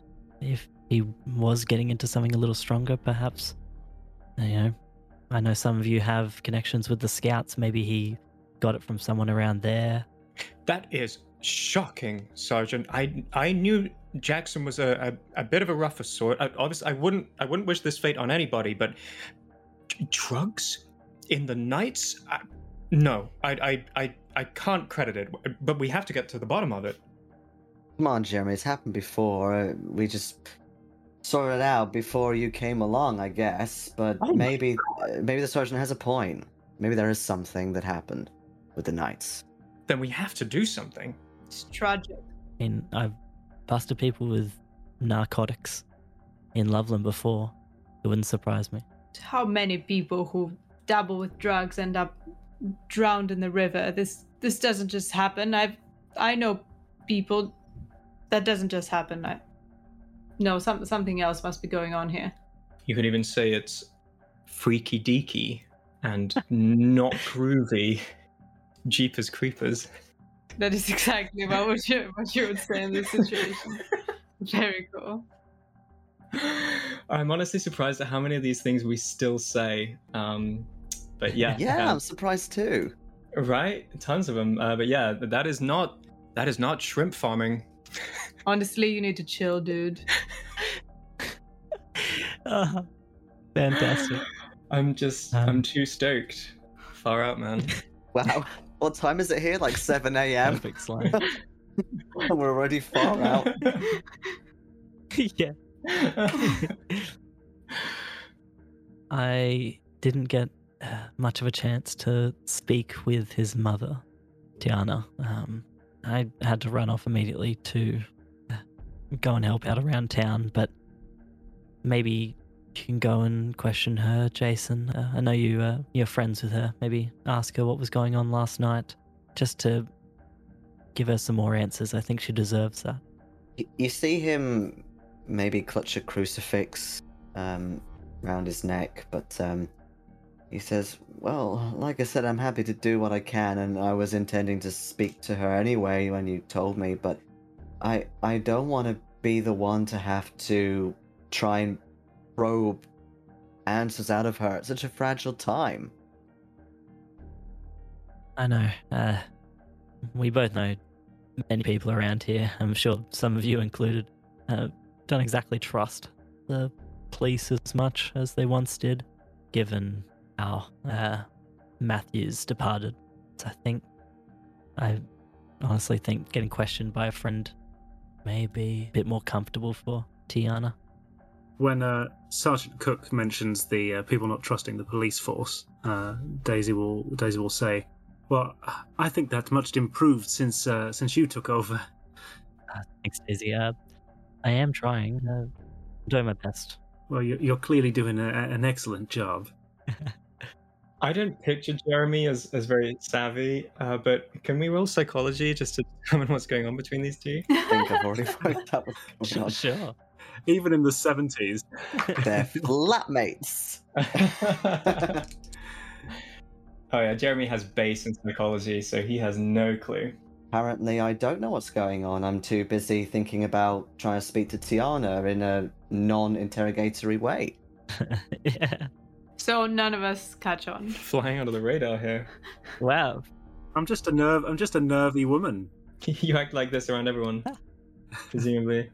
if he was getting into something a little stronger, perhaps. You know, I know some of you have connections with the scouts. Maybe he got it from someone around there. That is shocking, Sergeant. I I knew Jackson was a, a, a bit of a rougher sort. I, obviously, I wouldn't I wouldn't wish this fate on anybody, but d- drugs in the knights? I, no, I, I I I can't credit it. But we have to get to the bottom of it. Come on, Jeremy. It's happened before. uh, We just sorted out before you came along, I guess. But Oh maybe, uh, maybe the sergeant has a point. Maybe there is something that happened with the knights. Then we have to do something. It's tragic. I mean, I've busted people with narcotics in Loveland before. It wouldn't surprise me. How many people who dabble with drugs end up drowned in the river? This this doesn't just happen. I've I know people that doesn't just happen. I, no, some something else must be going on here. You could even say it's freaky deaky and not groovy. Jeepers creepers. That is exactly what would you what you would say in this situation. <laughs> Very cool. I'm honestly surprised at how many of these things we still say. Um, but yeah, Yeah, uh, I'm surprised too. right, tons of them. Uh, but yeah, that is not that is not shrimp farming. Honestly, you need to chill, dude. Ah, fantastic. I'm just Um, I'm too stoked. Far out, man. <laughs> Wow. what time is it here? Like 7 a.m. Perfect slang. <laughs> We're already far out. yeah. <laughs> I didn't get uh, much of a chance to speak with his mother, Tiana. Um, I had to run off immediately to go and help out around town, but maybe you can go and question her, Jason. Uh, I know you uh, you're friends with her. Maybe ask her what was going on last night, just to give her some more answers. I think she deserves that. You see him maybe clutch a crucifix um, around his neck, but um, he says, Well, like I said, I'm happy to do what I can, and I was intending to speak to her anyway when you told me, but I, I don't want to be the one to have to try and probe answers out of her at such a fragile time. I know. Uh, we both know many people around here. I'm sure some of you included. Uh, don't exactly trust the police as much as they once did, given how uh, Matthews departed. So I think, I honestly think getting questioned by a friend may be a bit more comfortable for Tiana. When uh, Sergeant Cook mentions the uh, people not trusting the police force, uh, Daisy will Daisy will say, "Well, I think that's much improved since uh, since you took over." Uh, thanks, Daisy. Uh, I am trying. Uh, I'm doing my best. Well, you're, you're clearly doing a, an excellent job. <laughs> I don't picture Jeremy as, as very savvy, uh, but can we roll psychology just to determine what's going on between these two? I think I've already worked out what's going on. sure. Even in the seventies, They're <laughs> flatmates. <laughs> oh yeah, Jeremy has base in psychology, so he has no clue. Apparently, I don't know what's going on. I'm too busy thinking about trying to speak to Tiana in a non interrogatory way. <laughs> yeah. So none of us catch on. <laughs> Flying under the radar here. <laughs> Wow. I'm just a nerve. I'm just a nervy woman. <laughs> you act like this around everyone, presumably.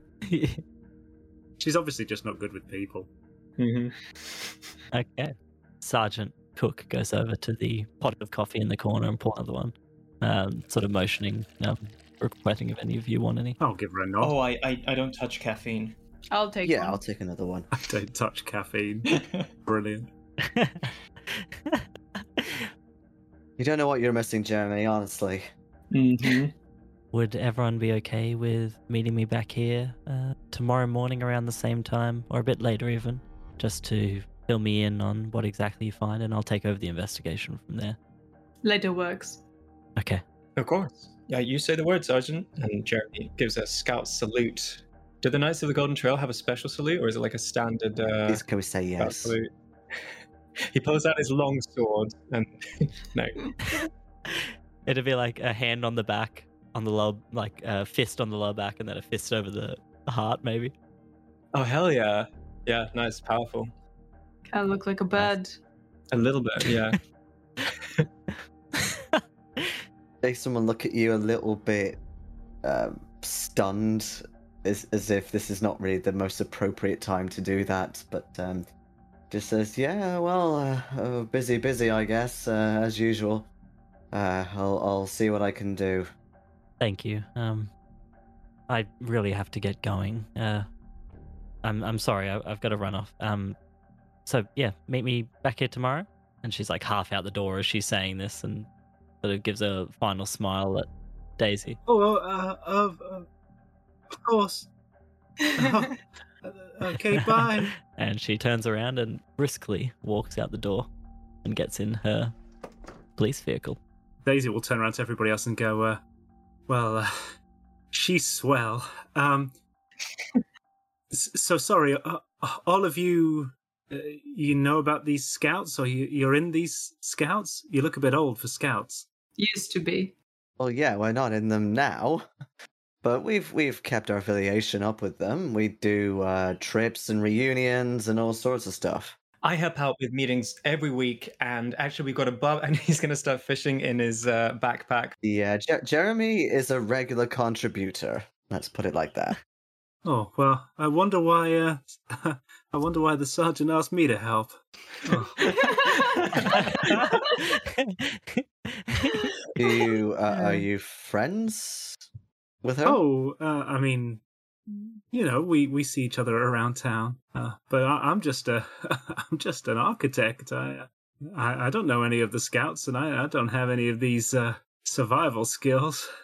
She's obviously just not good with people. hmm Okay. Sergeant Cook goes over to the pot of coffee in the corner and pour another one, um, sort of motioning, um, requesting if any of you want any. I'll give her a nod. Oh, I, I I don't touch caffeine. I'll take Yeah, one. I'll take another one. I don't touch caffeine. Brilliant. You don't know what you're missing, Jeremy, honestly. hmm Would everyone be okay with meeting me back here uh, tomorrow morning around the same time, or a bit later even, just to fill me in on what exactly you find, and I'll take over the investigation from there. Later works. Okay. Of course. Yeah, you say the word, Sergeant. And Jeremy gives a scout salute. Do the Knights of the Golden Trail have a special salute, or is it like a standard uh, Please, can we say scout yes? Salute? he pulls out his long sword and <laughs> no. <laughs> It'd be like a hand on the back, on the lower, like a fist on the lower back, and then a fist over the heart, maybe. Oh hell yeah, yeah, nice, powerful. Kind of look like a bird. A little bit, yeah. <laughs> Make someone look at you a little bit um, stunned, as, as if this is not really the most appropriate time to do that, but um, just says, Yeah, well, uh, uh, busy, busy, I guess, uh, as usual. Uh, I'll, I'll see what I can do. Thank you. Um, I really have to get going. Uh, I'm I'm sorry, I, I've got to run off. Um, so yeah, meet me back here tomorrow. And she's like half out the door as she's saying this, and sort of gives a final smile at Daisy. Oh, uh, of, uh, of course. <laughs> <laughs> Oh, uh, okay, bye. <laughs> and she turns around and briskly walks out the door and gets in her police vehicle. Daisy will turn around to everybody else and go, uh, "Well, uh, <laughs> she's swell." Um, <laughs> so sorry, uh, uh, all of you, uh, you know about these scouts, or you, you're in these scouts? You look a bit old for scouts. Used to be. Well, yeah, we're not in them now, but we've we've kept our affiliation up with them. We do uh, trips and reunions and all sorts of stuff. I help out with meetings every week, and actually, we've got a bub, <laughs> and he's going to start fishing in his uh, backpack. Yeah, Jer- Jeremy is a regular contributor. Let's put it like that. <laughs> Oh well, I wonder why. Uh, <laughs> I wonder why the sergeant asked me to help. Oh. Do you uh, are you friends with her? Oh, uh, I mean, you know, we, we see each other around town, uh, but I, I'm just a <laughs> I'm just an architect. I, I I don't know any of the scouts, and I, I don't have any of these uh, survival skills. <laughs>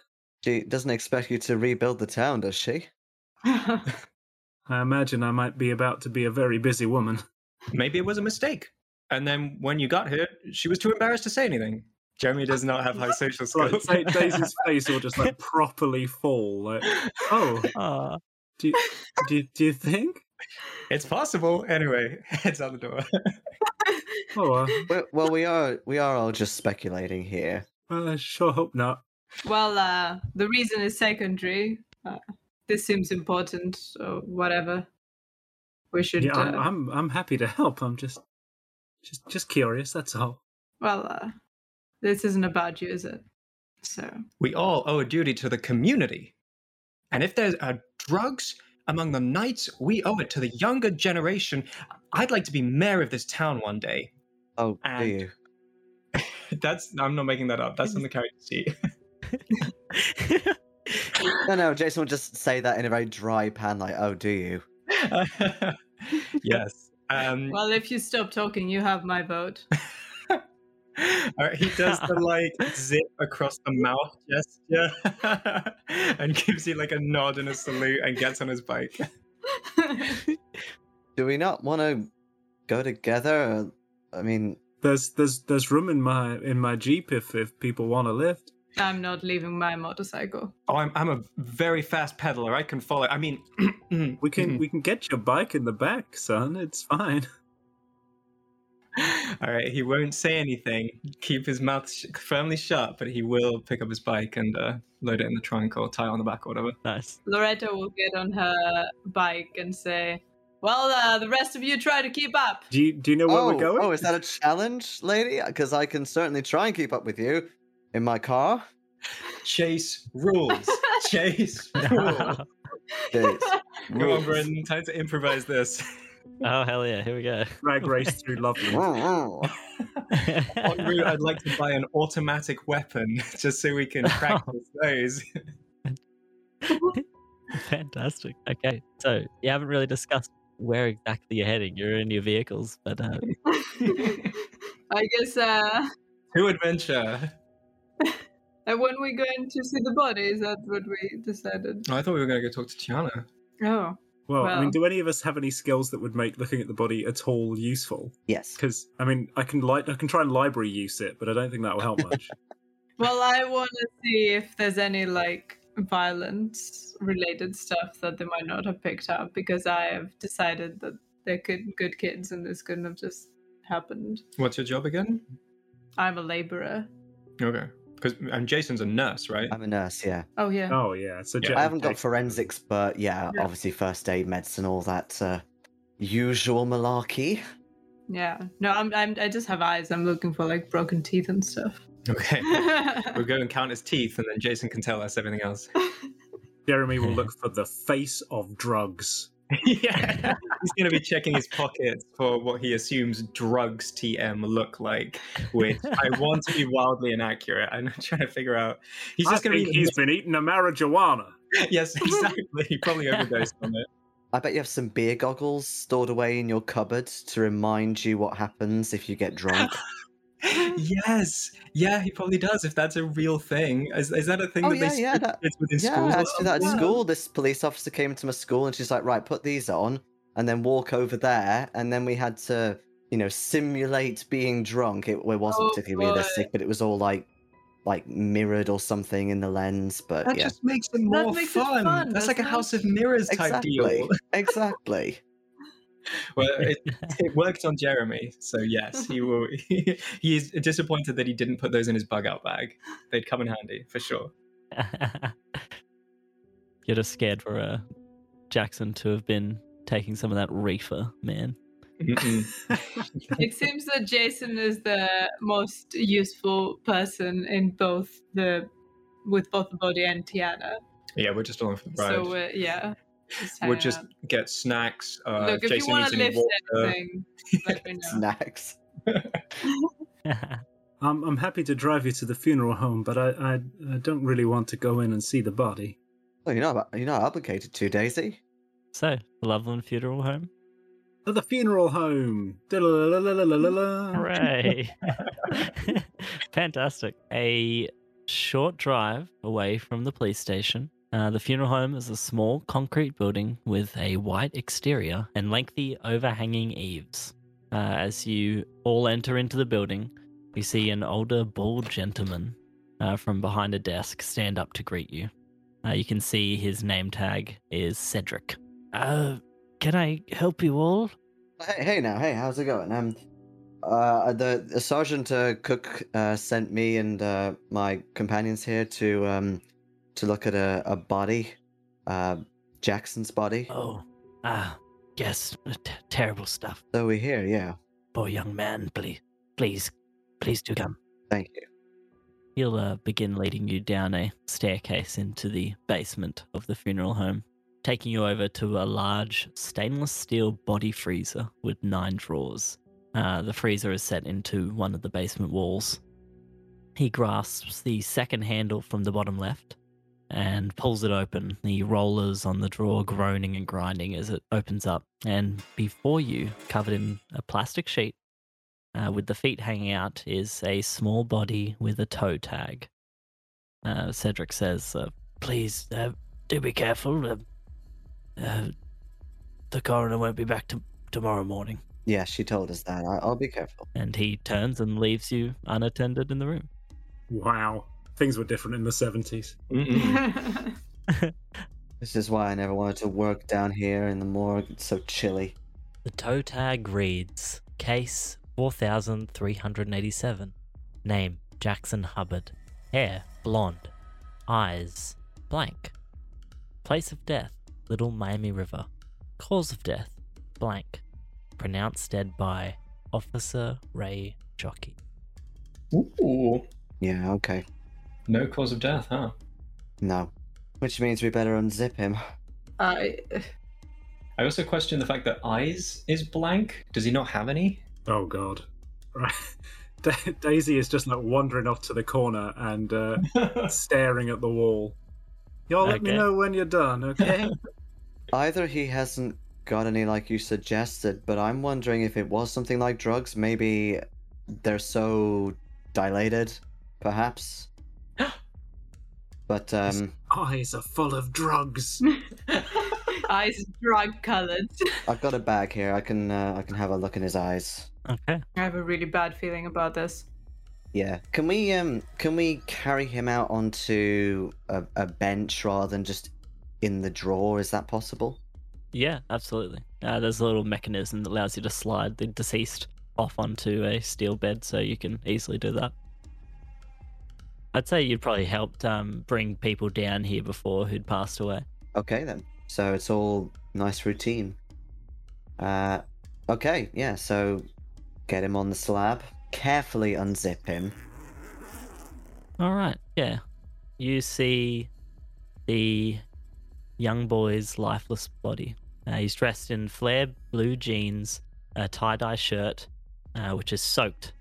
She doesn't expect you to rebuild the town, does she? <laughs> I imagine I might be about to be a very busy woman. Maybe it was a mistake. And then when you got here, she was too embarrassed to say anything. Jeremy does not have high social <laughs> Like skills. Da- Daisy's face will just like <laughs> properly fall. Like, oh, Aw. do you, do you, do you think? It's possible. Anyway, <laughs> heads out the door. Oh, uh, Well, well, we are we are all just speculating here. well, I sure hope not. well, uh, the reason is secondary. Uh, this seems important, or whatever. We should. Yeah, I'm, uh, I'm I'm happy to help. I'm just just just curious. That's all. Well, uh, this isn't about you, is it? So. we all owe a duty to the community. And if there are drugs among the knights, we owe it to the younger generation. I'd like to be mayor of this town one day. Oh, do you? <laughs> That's I'm not making that up. That's in the character sheet. <laughs> No, no. Jason will just say that in a very dry pan, like, "Oh, do you?" <laughs> yes. Um, Well, if you stop talking, you have my vote. <laughs> He does the <laughs> like zip across the mouth gesture <laughs> and gives you like a nod and a salute and gets on his bike. Do we not want to go together? I mean, There's there's there's room in my in my jeep if if people want to lift. I'm not leaving my motorcycle. Oh, I'm, I'm a very fast pedaler. I can follow. I mean, <clears throat> We can mhm. we can get your bike in the back, son. It's fine. All right, he won't say anything. Keep his mouth sh- firmly shut, but he will pick up his bike and uh, load it in the trunk or tie it on the back or whatever. nice. Loretta will get on her bike and say, Well, uh, the rest of you try to keep up. Do you do you know where oh, we're going? oh, is that a challenge, lady? Because I can certainly try and keep up with you in my car. Chase rules. <laughs> Chase <laughs> rules. Jeez. Come on, Brendan. Time to improvise this. Oh hell yeah! Here we go. <laughs> Drag race through Loveland. <laughs> En route, I'd like to buy an automatic weapon <laughs> just so we can practice those. Fantastic. Okay, so you haven't really discussed where exactly you're heading. You're in your vehicles, but uh, I guess uh, To adventure. and when we going to see the body, is that what we decided? Oh, I thought we were going to go talk to Tiana. Oh, Well, I mean, do any of us have any skills that would make looking at the body at all useful? Yes. Because I mean, I can li- I can try and library use it, but I don't think that will help much. <laughs> well, I want to see if there's any like violence related stuff that they might not have picked up because I have decided that they're good, good kids and this couldn't have just happened. What's your job again? I'm a laborer. Okay. Because and Jason's a nurse, right? I'm a nurse, yeah. Oh yeah. oh yeah, so Yeah, Jet I haven't got forensics, but yeah, Yeah. obviously first aid, medicine, all that uh, usual malarkey. Yeah. No, I'm, I'm I just have eyes. I'm looking for like broken teeth and stuff. Okay. <laughs> we'll go and count his teeth, and then Jason can tell us everything else. <laughs> Jeremy will <laughs> look for the face of drugs. Yeah. <laughs> He's going to be checking his pockets for what he assumes drugs TM look like, which I want to be wildly inaccurate. I'm <laughs> trying to figure out. He's just going to be. He's been eating a marijuana. <laughs> Yes, exactly. He probably overdosed on it. I bet you have some beer goggles stored away in your cupboard to remind you what happens if you get drunk. <laughs> yes, yeah, he probably does. If that's a real thing, is, is that a thing Oh, that yeah, they yeah, script that- kids within yeah, schools? I or had that at something? school. This police officer came into my school and she's like, right, put these on and then walk over there. And then we had to, you know, simulate being drunk. It, it wasn't Oh, particularly realistic, but it was all like, like mirrored or something in the lens. But That yeah, just makes it more makes it fun. fun, That's like a? House of Mirrors type exactly, deal. <laughs> exactly. <laughs> Well, it, it worked on Jeremy, so yes, he <laughs> will. <laughs> He, is disappointed that he didn't put those in his bug out bag. They'd come in handy for sure. You're just scared for uh, Jackson to have been taking some of that reefer, man. It seems that Jason is the most useful person in both the with both the body and Tiana. yeah, we're just along for the ride. So uh, yeah, just we'll just out. get snacks. Uh, look if Jason you want to lift water. anything, let me <laughs> know. Snacks. <laughs> <laughs> I'm, I'm happy to drive you to the funeral home, but I, I, I don't really want to go in and see the body. Well, you're not, you're not obligated to, Daisy. so, Loveland Funeral Home. To the funeral home! Hooray! Fantastic. A short drive away from the police station. Uh, the funeral home is a small concrete building with a white exterior and lengthy overhanging eaves. Uh, as you all enter into the building, you see an older, bald gentleman uh, from behind a desk stand up to greet you. Uh, you can see his name tag is Cedric. Uh, can I help you all? Hey, hey now, hey, how's it going? Um, uh, the, the sergeant uh, cook uh, sent me and uh, my companions here to um to look at a, a body, uh, Jackson's body. Oh, ah, yes, t- terrible stuff. So we're here, yeah. Poor young man, please, please, please do come. Thank you. He'll uh, begin leading you down a staircase into the basement of the funeral home, taking you over to a large stainless steel body freezer with nine drawers. Uh, the freezer is set into one of the basement walls. He grasps the second handle from the bottom left and pulls it open, the rollers on the drawer groaning and grinding as it opens up. And before you, covered in a plastic sheet, uh, with the feet hanging out, is a small body with a toe tag. Uh, Cedric says, uh, Please uh, do be careful. Uh, uh, the coroner won't be back to- tomorrow morning. Yeah, she told us that. I, I'll be careful. And he turns and leaves you unattended in the room. Wow. Things were different in the 70s. <laughs> This is why I never wanted to work down here in the morgue. It's so chilly. The toe tag reads Case 4387. Name Jackson Hubbard. Hair blonde. Eyes blank. Place of death Little Miami River. Cause of death blank. Pronounced dead by Officer Ray Jockey. Ooh, Yeah, okay. No cause of death, huh? No. Which means we better unzip him. I I also question the fact that eyes is blank. Does he not have any? Oh, God. Right. <laughs> Da- Daisy is just like wandering off to the corner and uh, <laughs> staring at the wall. Y'all let me know when you're done, okay? <laughs> Either he hasn't got any like you suggested, but I'm wondering if it was something like drugs. Maybe they're so dilated, perhaps. <gasps> But um, Eyes are full of drugs. <laughs> <laughs> eyes drug colored. I've got a bag here. I can uh, I can have a look in his eyes. Okay. I have a really bad feeling about this. Yeah. Can we um can we carry him out onto a, a bench rather than just in the drawer? Is that possible? Yeah, absolutely. Uh, there's a little mechanism that allows you to slide the deceased off onto a steel bed, so you can easily do that. I'd say you'd probably helped um, bring people down here before who'd passed away. Okay then. So it's all nice routine. Uh, okay, yeah. So get him on the slab. Carefully unzip him. All right, yeah. You see the young boy's lifeless body. Uh, he's dressed in flare blue jeans, a tie dye shirt, uh, which is soaked.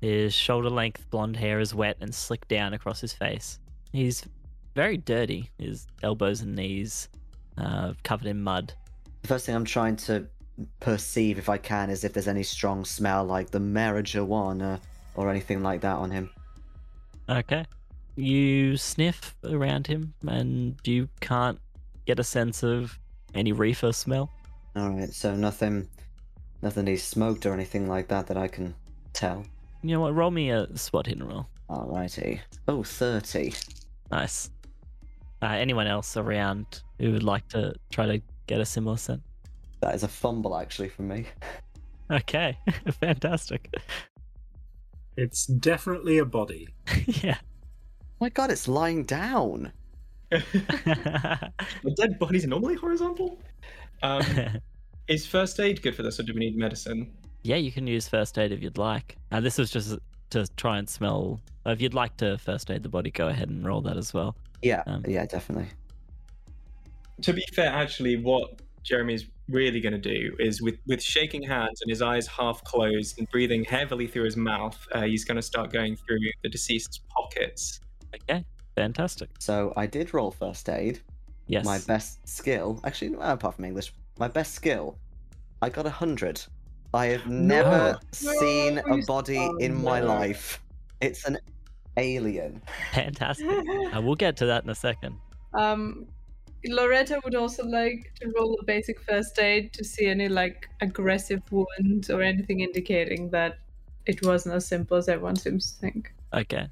His shoulder length blonde hair is wet and slicked down across his face. He's very dirty, his elbows and knees uh, covered in mud. The first thing I'm trying to perceive, if I can, is if there's any strong smell like the marijuana or anything like that on him. Okay. You sniff around him and you can't get a sense of any reefer smell. All right, so nothing, nothing he's smoked or anything like that that I can tell. You know what? Roll me a spot hidden roll. Alrighty. Oh, 30. Nice. Uh, anyone else around who would like to try to get a similar scent? That is a fumble actually from me. Okay, <laughs> fantastic. It's definitely a body. <laughs> yeah. Oh my god, it's lying down. <laughs> The dead bodies are normally horizontal. Um, is first aid good for this, or do we need medicine? Yeah, you can use first aid if you'd like. Uh, this was just to try and smell. uh, If you'd like to first aid the body, go ahead and roll that as well. Yeah, Um, yeah, definitely. To be fair, actually, what Jeremy's really going to do is with, with shaking hands and his eyes half closed and breathing heavily through his mouth, uh, he's going to start going through the deceased's pockets. Okay, fantastic. So I did roll first aid. Yes. My best skill, actually, apart from English, my best skill, I got a hundred. I have never seen a body son, in my life. It's an alien. Fantastic. <laughs> Uh, we'll get to that in a second. um, Loretta would also like to roll a basic first aid to see any like aggressive wound or anything indicating that it wasn't as simple as everyone seems to think. Okay.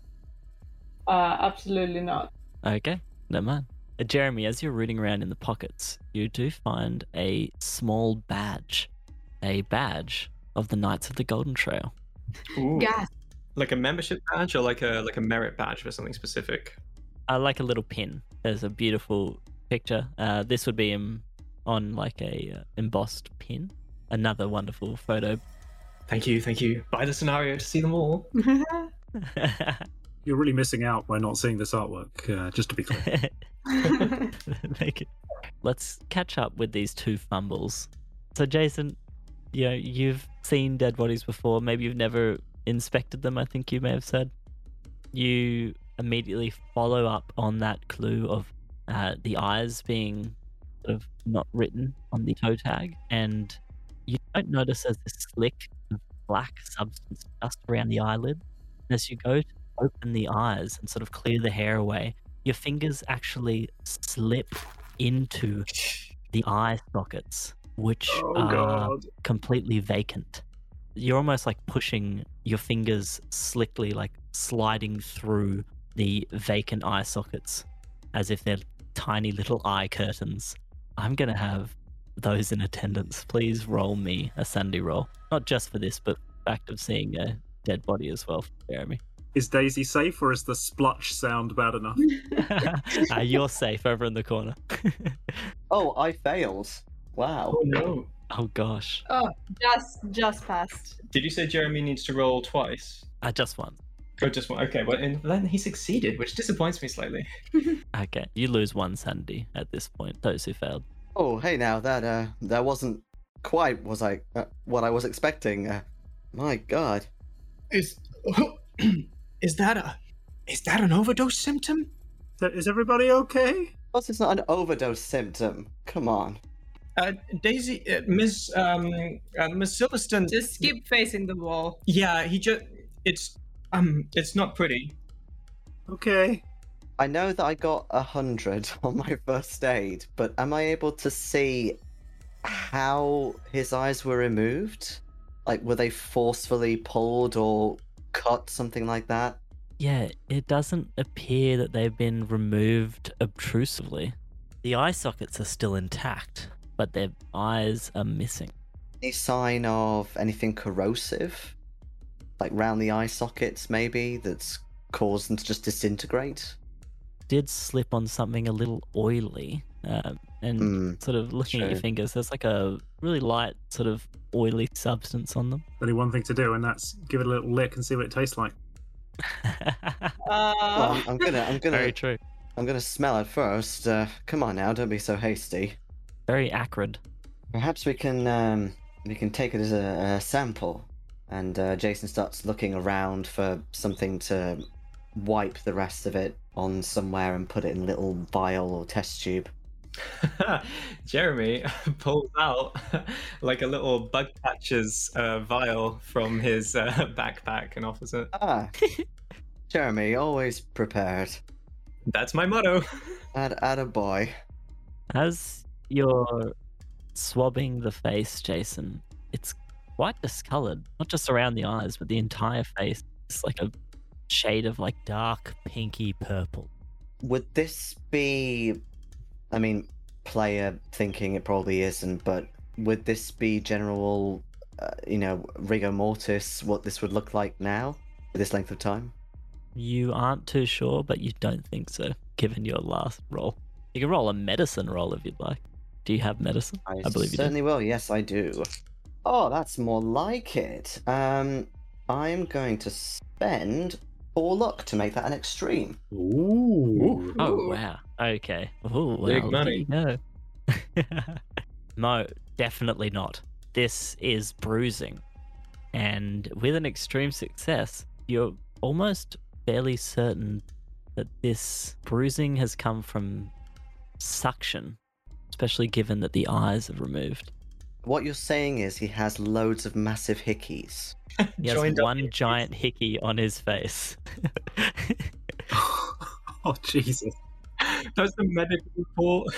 Uh, absolutely not. Okay, never mind. Uh, Jeremy, as you're rooting around in the pockets, you do find a small badge. A badge of the Knights of the Golden Trail. Ooh. Gas. Like a membership badge or like a like a merit badge for something specific? I like a little pin. There's a beautiful picture. Uh, this would be in, on like a uh, embossed pin. Another wonderful photo. Thank you, thank you. Buy the scenario to see them all. <laughs> <laughs> You're really missing out by not seeing this artwork, uh, just to be clear. <laughs> Make it. Let's catch up with these two fumbles. So, Jason, you know, you've seen dead bodies before. Maybe you've never inspected them, I think you may have said. You immediately follow up on that clue of uh, the eyes being sort of not written on the toe tag, and you don't notice there's this slick black substance just around the eyelid. And As you go to open the eyes and sort of clear the hair away, your fingers actually slip into the eye sockets, which Oh are god. completely vacant. You're almost like pushing your fingers slickly, like sliding through the vacant eye sockets as if they're tiny little eye curtains. I'm going to have those in attendance. Please roll me a sanity roll. Not just for this, but fact of seeing a dead body as well, Jeremy. Is Daisy safe or is the splutch sound bad enough? <laughs> uh, you're safe over in the corner. <laughs> Oh, I failed. Wow. Oh no. oh gosh. oh, just just passed. Did you say Jeremy needs to roll twice? I just won. Oh, just one. Okay, well, and then he succeeded, which disappoints me slightly. <laughs> Okay, you lose one sanity at this point. Those who failed. Oh, hey now, that uh, that wasn't quite was I uh, what I was expecting. Uh, my God. Is <clears throat> is that a is that an overdose symptom? So Is everybody okay? Plus, it's not an overdose symptom. Come on. Uh, Daisy, uh, Miss um, uh, Miss Silverstone. Just keep facing the wall. Yeah, he just it's um, it's not pretty. Okay. I know that I got a hundred <laughs> on my first aid, but am I able to see how his eyes were removed? Like, were they forcefully pulled or cut, something like that? Yeah, it doesn't appear that they've been removed obtrusively. The eye sockets are still intact, but their eyes are missing. Any sign of anything corrosive? Like round the eye sockets, maybe, that's caused them to just disintegrate? Did slip on something a little oily, um, and Hmm, sort of looking at your fingers, there's like a really light, sort of oily substance on them. Only one thing to do, and that's give it a little lick and see what it tastes like. <laughs> Well, Uh, I'm, I'm gonna, I'm gonna, true. I'm gonna smell it first. Uh, come on now, don't be so hasty. Very acrid. Perhaps we can um, we can take it as a, a sample. And uh, Jason starts looking around for something to wipe the rest of it on somewhere and put it in a little vial or test tube. <laughs> Jeremy <laughs> pulls out <laughs> like a little bug patches uh, vial from his uh, backpack and offers it. Ah, Jeremy, always prepared. That's my motto. Add, add a boy. As you're swabbing the face, Jason, it's quite discolored. Not just around the eyes, but the entire face. It's like a shade of like dark pinky purple. Would this be? I mean, player thinking it probably isn't, but would this be general? Uh, you know, rigor mortis. What this would look like now, this length of time. You aren't too sure, but you don't think so, given your last roll. You can roll a medicine roll if you'd like. Do you have medicine? I, believe you do. certainly will. Yes, I do. Oh, that's more like it. Um, I'm going to spend four luck to make that an extreme. Ooh. Oh wow. Okay. Ooh, Big money. No. <laughs> no, definitely not. This is bruising, and with an extreme success, you're almost fairly certain that this bruising has come from suction, especially given that the eyes are removed. What you're saying is he has loads of massive hickeys. <laughs> He has one in- giant hickey on his face. <laughs> oh Jesus! That's the medical report.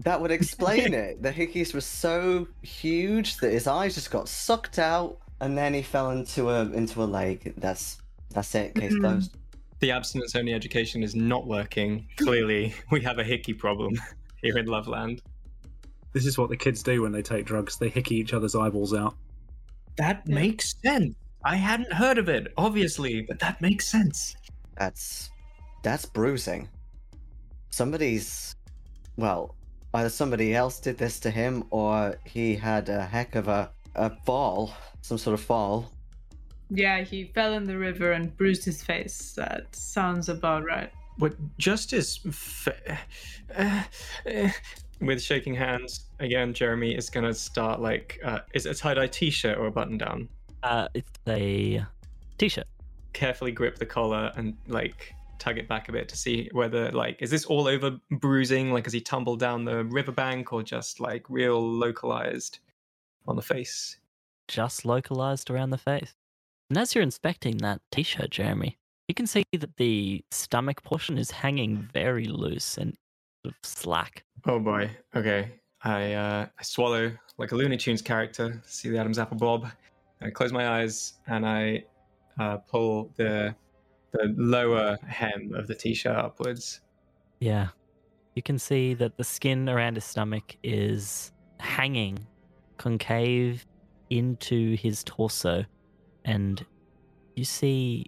That would explain <laughs> it. The hickeys were so huge that his eyes just got sucked out, and then he fell into a into a lake. That's that's it. Case Mhm. closed. The abstinence only education is not working. Clearly, we have a hickey problem here in Loveland. This is what the kids do when they take drugs. They hickey each other's eyeballs out. That makes sense. I hadn't heard of it, obviously, but that makes sense. That's that's bruising. Somebody's well, either somebody else did this to him or he had a heck of a, a fall, some sort of fall. Yeah, he fell in the river and bruised his face. That sounds about right. What justice? Fa- uh, uh, with shaking hands again, Jeremy is gonna start like, uh, is it a tie dye t-shirt or a button down? uh, it's a t-shirt. Carefully grip the collar and like tug it back a bit to see whether like is this all over bruising? Like, has he tumbled down the riverbank or just like real localized on the face? just localized around the face. And as you're inspecting that t shirt, Jeremy, you can see that the stomach portion is hanging very loose and sort of slack. Oh boy. Okay. I uh, I swallow like a Looney Tunes character. See the Adam's apple bob. I close my eyes and I uh, pull the the lower hem of the t-shirt upwards. Yeah. You can see that the skin around his stomach is hanging concave into his torso. And you see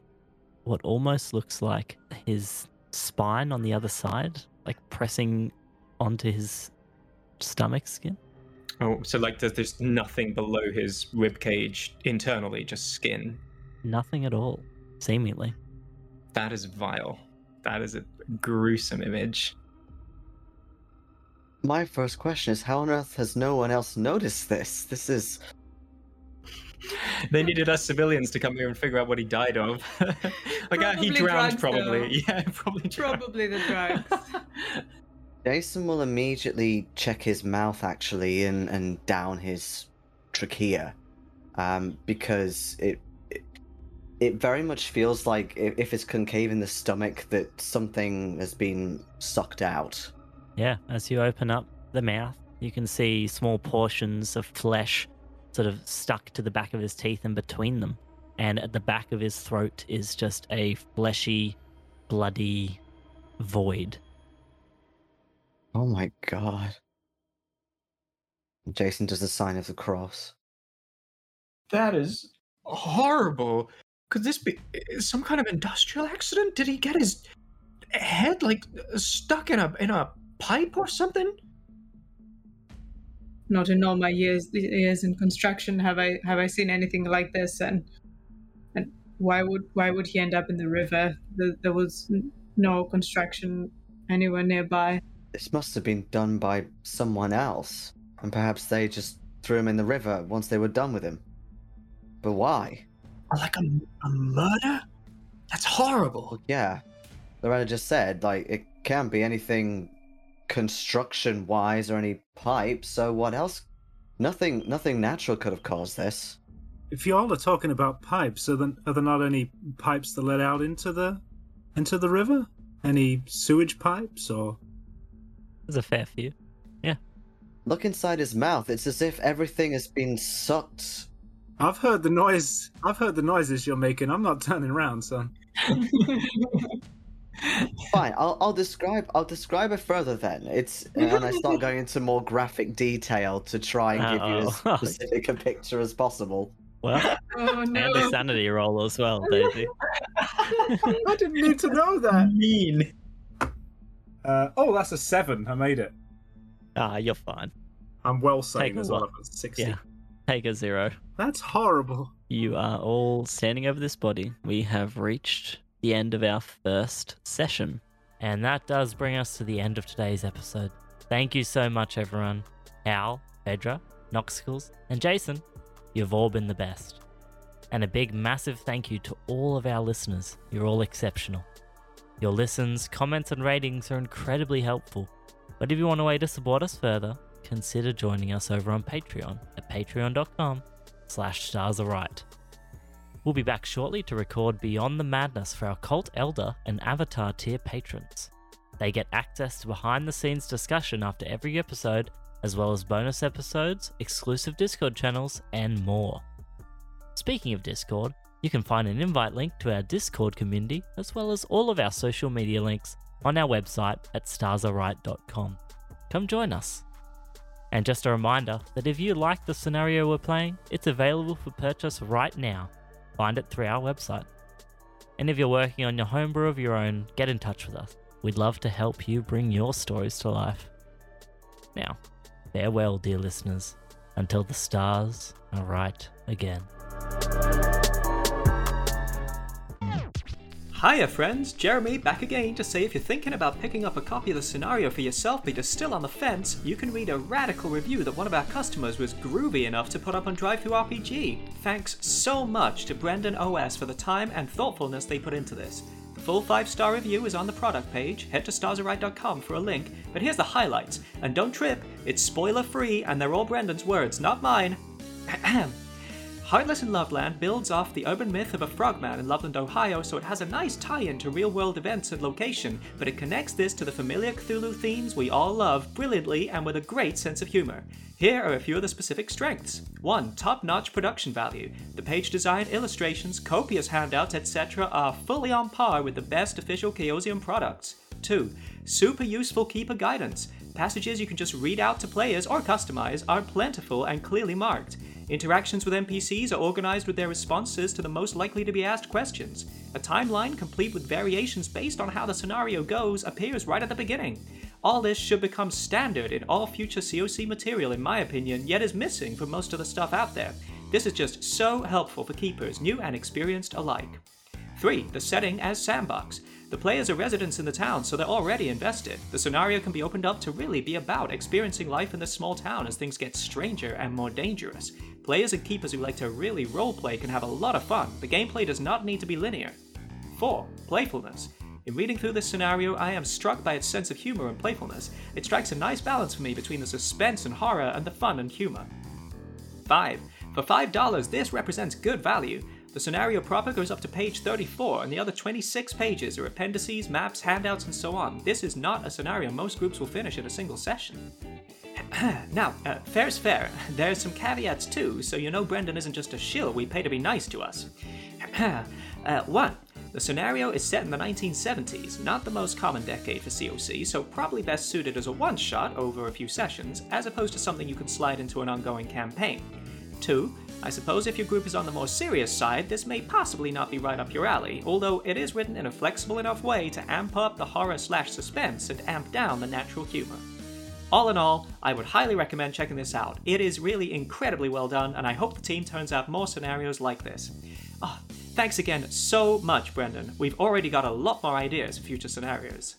what almost looks like his spine on the other side, like pressing onto his stomach skin. Oh, so like there's, there's nothing below his rib cage internally, just skin. Nothing at all, seemingly. That is vile. That is a gruesome image. My first question is how on earth has no one else noticed this? This is <laughs> They needed us civilians to come here and figure out what he died of. <laughs> like, ah, he drowned, drugs, probably. <laughs> Yeah, probably drowned. Probably the drugs. Jason will immediately check his mouth actually and, and down his trachea. Um, because it, it it very much feels like if, if it's concave in the stomach that something has been sucked out. Yeah, as you open up the mouth, you can see small portions of flesh sort of stuck to the back of his teeth and between them. And at the back of his throat is just a fleshy, bloody void. Oh my god. Jason does the sign of the cross. That is horrible. Could this be uh, some kind of industrial accident? Did he get his head like stuck in a in a pipe or something? Not in all my years years in construction have I have I seen anything like this. And and why would why would he end up in the river? There, there was no construction anywhere nearby. This must have been done by someone else, and perhaps they just threw him in the river once they were done with him. But why? Or like a, a murder? That's horrible. Well, yeah. Loretta just said, like, it can't be anything construction wise or any pipes. So what else? Nothing. Nothing natural could have caused this. If y'all are talking about pipes, are there, are there not any pipes that let out into the into the river? Any sewage pipes or? There's a fair few. Yeah. Look inside his mouth. It's as if everything has been sucked. I've heard the noise. I've heard the noises you're making. I'm not turning around, son. <laughs> Fine. I'll, I'll describe. I'll describe it further then. It's <laughs> and I start going into more graphic detail to try and give you Uh-oh. <laughs> as specific a picture as possible. Well, Oh and a sanity roll as well, <laughs> Daisy. I didn't need to know that. Mean. Uh, oh, that's a seven. I made it. Ah, you're fine. I'm well Take sane as well. what? Sixty. Yeah. Take a zero. That's horrible. You are all standing over this body. We have reached the end of our first session. And that does bring us to the end of today's episode. Thank you so much, everyone. Hal, Phaedra, Noxicles, and Jason, you've all been the best. And a big, massive thank you to all of our listeners. You're all exceptional. Your listens, comments, and ratings are incredibly helpful. But if you want a way to support us further, consider joining us over on Patreon at patreon.com slash stars. We'll be back shortly to record Beyond the Madness for our Cult Elder and Avatar tier patrons. They get access to behind the scenes discussion after every episode, as well as bonus episodes, exclusive Discord channels, and more. Speaking of Discord, you can find an invite link to our Discord community, as well as all of our social media links on our website at starsareright.com. Come join us. And just a reminder that if you like the scenario we're playing, it's available for purchase right now. Find it through our website. And if you're working on your homebrew of your own, get in touch with us. We'd love to help you bring your stories to life. Now, farewell, dear listeners, until the stars are right again. Hiya, friends. Jeremy back again to say if you're thinking about picking up a copy of the scenario for yourself but you're still on the fence, you can read a radical review that one of our customers was groovy enough to put up on DriveThruRPG. Thanks so much to Brendan OS for the time and thoughtfulness they put into this. The full five star review is on the product page. Head to starsareright.com for a link. But here's the highlights. And don't trip, it's spoiler free and they're all Brendan's words, not mine. <clears throat> Heartless in Loveland builds off the urban myth of a frogman in Loveland, Ohio, so it has a nice tie in to real world events and location, but it connects this to the familiar Cthulhu themes we all love brilliantly and with a great sense of humor. Here are a few of the specific strengths. 1. Top notch production value. The page design, illustrations, copious handouts, etc. are fully on par with the best official Chaosium products. 2. Super useful keeper guidance. Passages you can just read out to players or customize are plentiful and clearly marked. Interactions with NPCs are organized with their responses to the most likely to be asked questions. A timeline complete with variations based on how the scenario goes appears right at the beginning. All this should become standard in all future COC material, in my opinion, yet is missing for most of the stuff out there. This is just so helpful for keepers, new and experienced alike. 3. The setting as sandbox. The players are residents in the town, so they're already invested. The scenario can be opened up to really be about experiencing life in this small town as things get stranger and more dangerous. Players and keepers who like to really roleplay can have a lot of fun. The gameplay does not need to be linear. 4. Playfulness. In reading through this scenario, I am struck by its sense of humor and playfulness. It strikes a nice balance for me between the suspense and horror and the fun and humor. 5. For $5, this represents good value. The scenario proper goes up to page 34, and the other 26 pages are appendices, maps, handouts, and so on. This is not a scenario most groups will finish in a single session. <clears throat> now, uh, fair's fair. <laughs> There's some caveats too, so you know Brendan isn't just a shill we pay to be nice to us. <clears throat> uh, one, the scenario is set in the 1970s, not the most common decade for COC, so probably best suited as a one shot over a few sessions, as opposed to something you can slide into an ongoing campaign. Two, I suppose if your group is on the more serious side, this may possibly not be right up your alley, although it is written in a flexible enough way to amp up the horror slash suspense and amp down the natural humor. All in all, I would highly recommend checking this out. It is really incredibly well done, and I hope the team turns out more scenarios like this. Oh, thanks again so much, Brendan. We've already got a lot more ideas for future scenarios.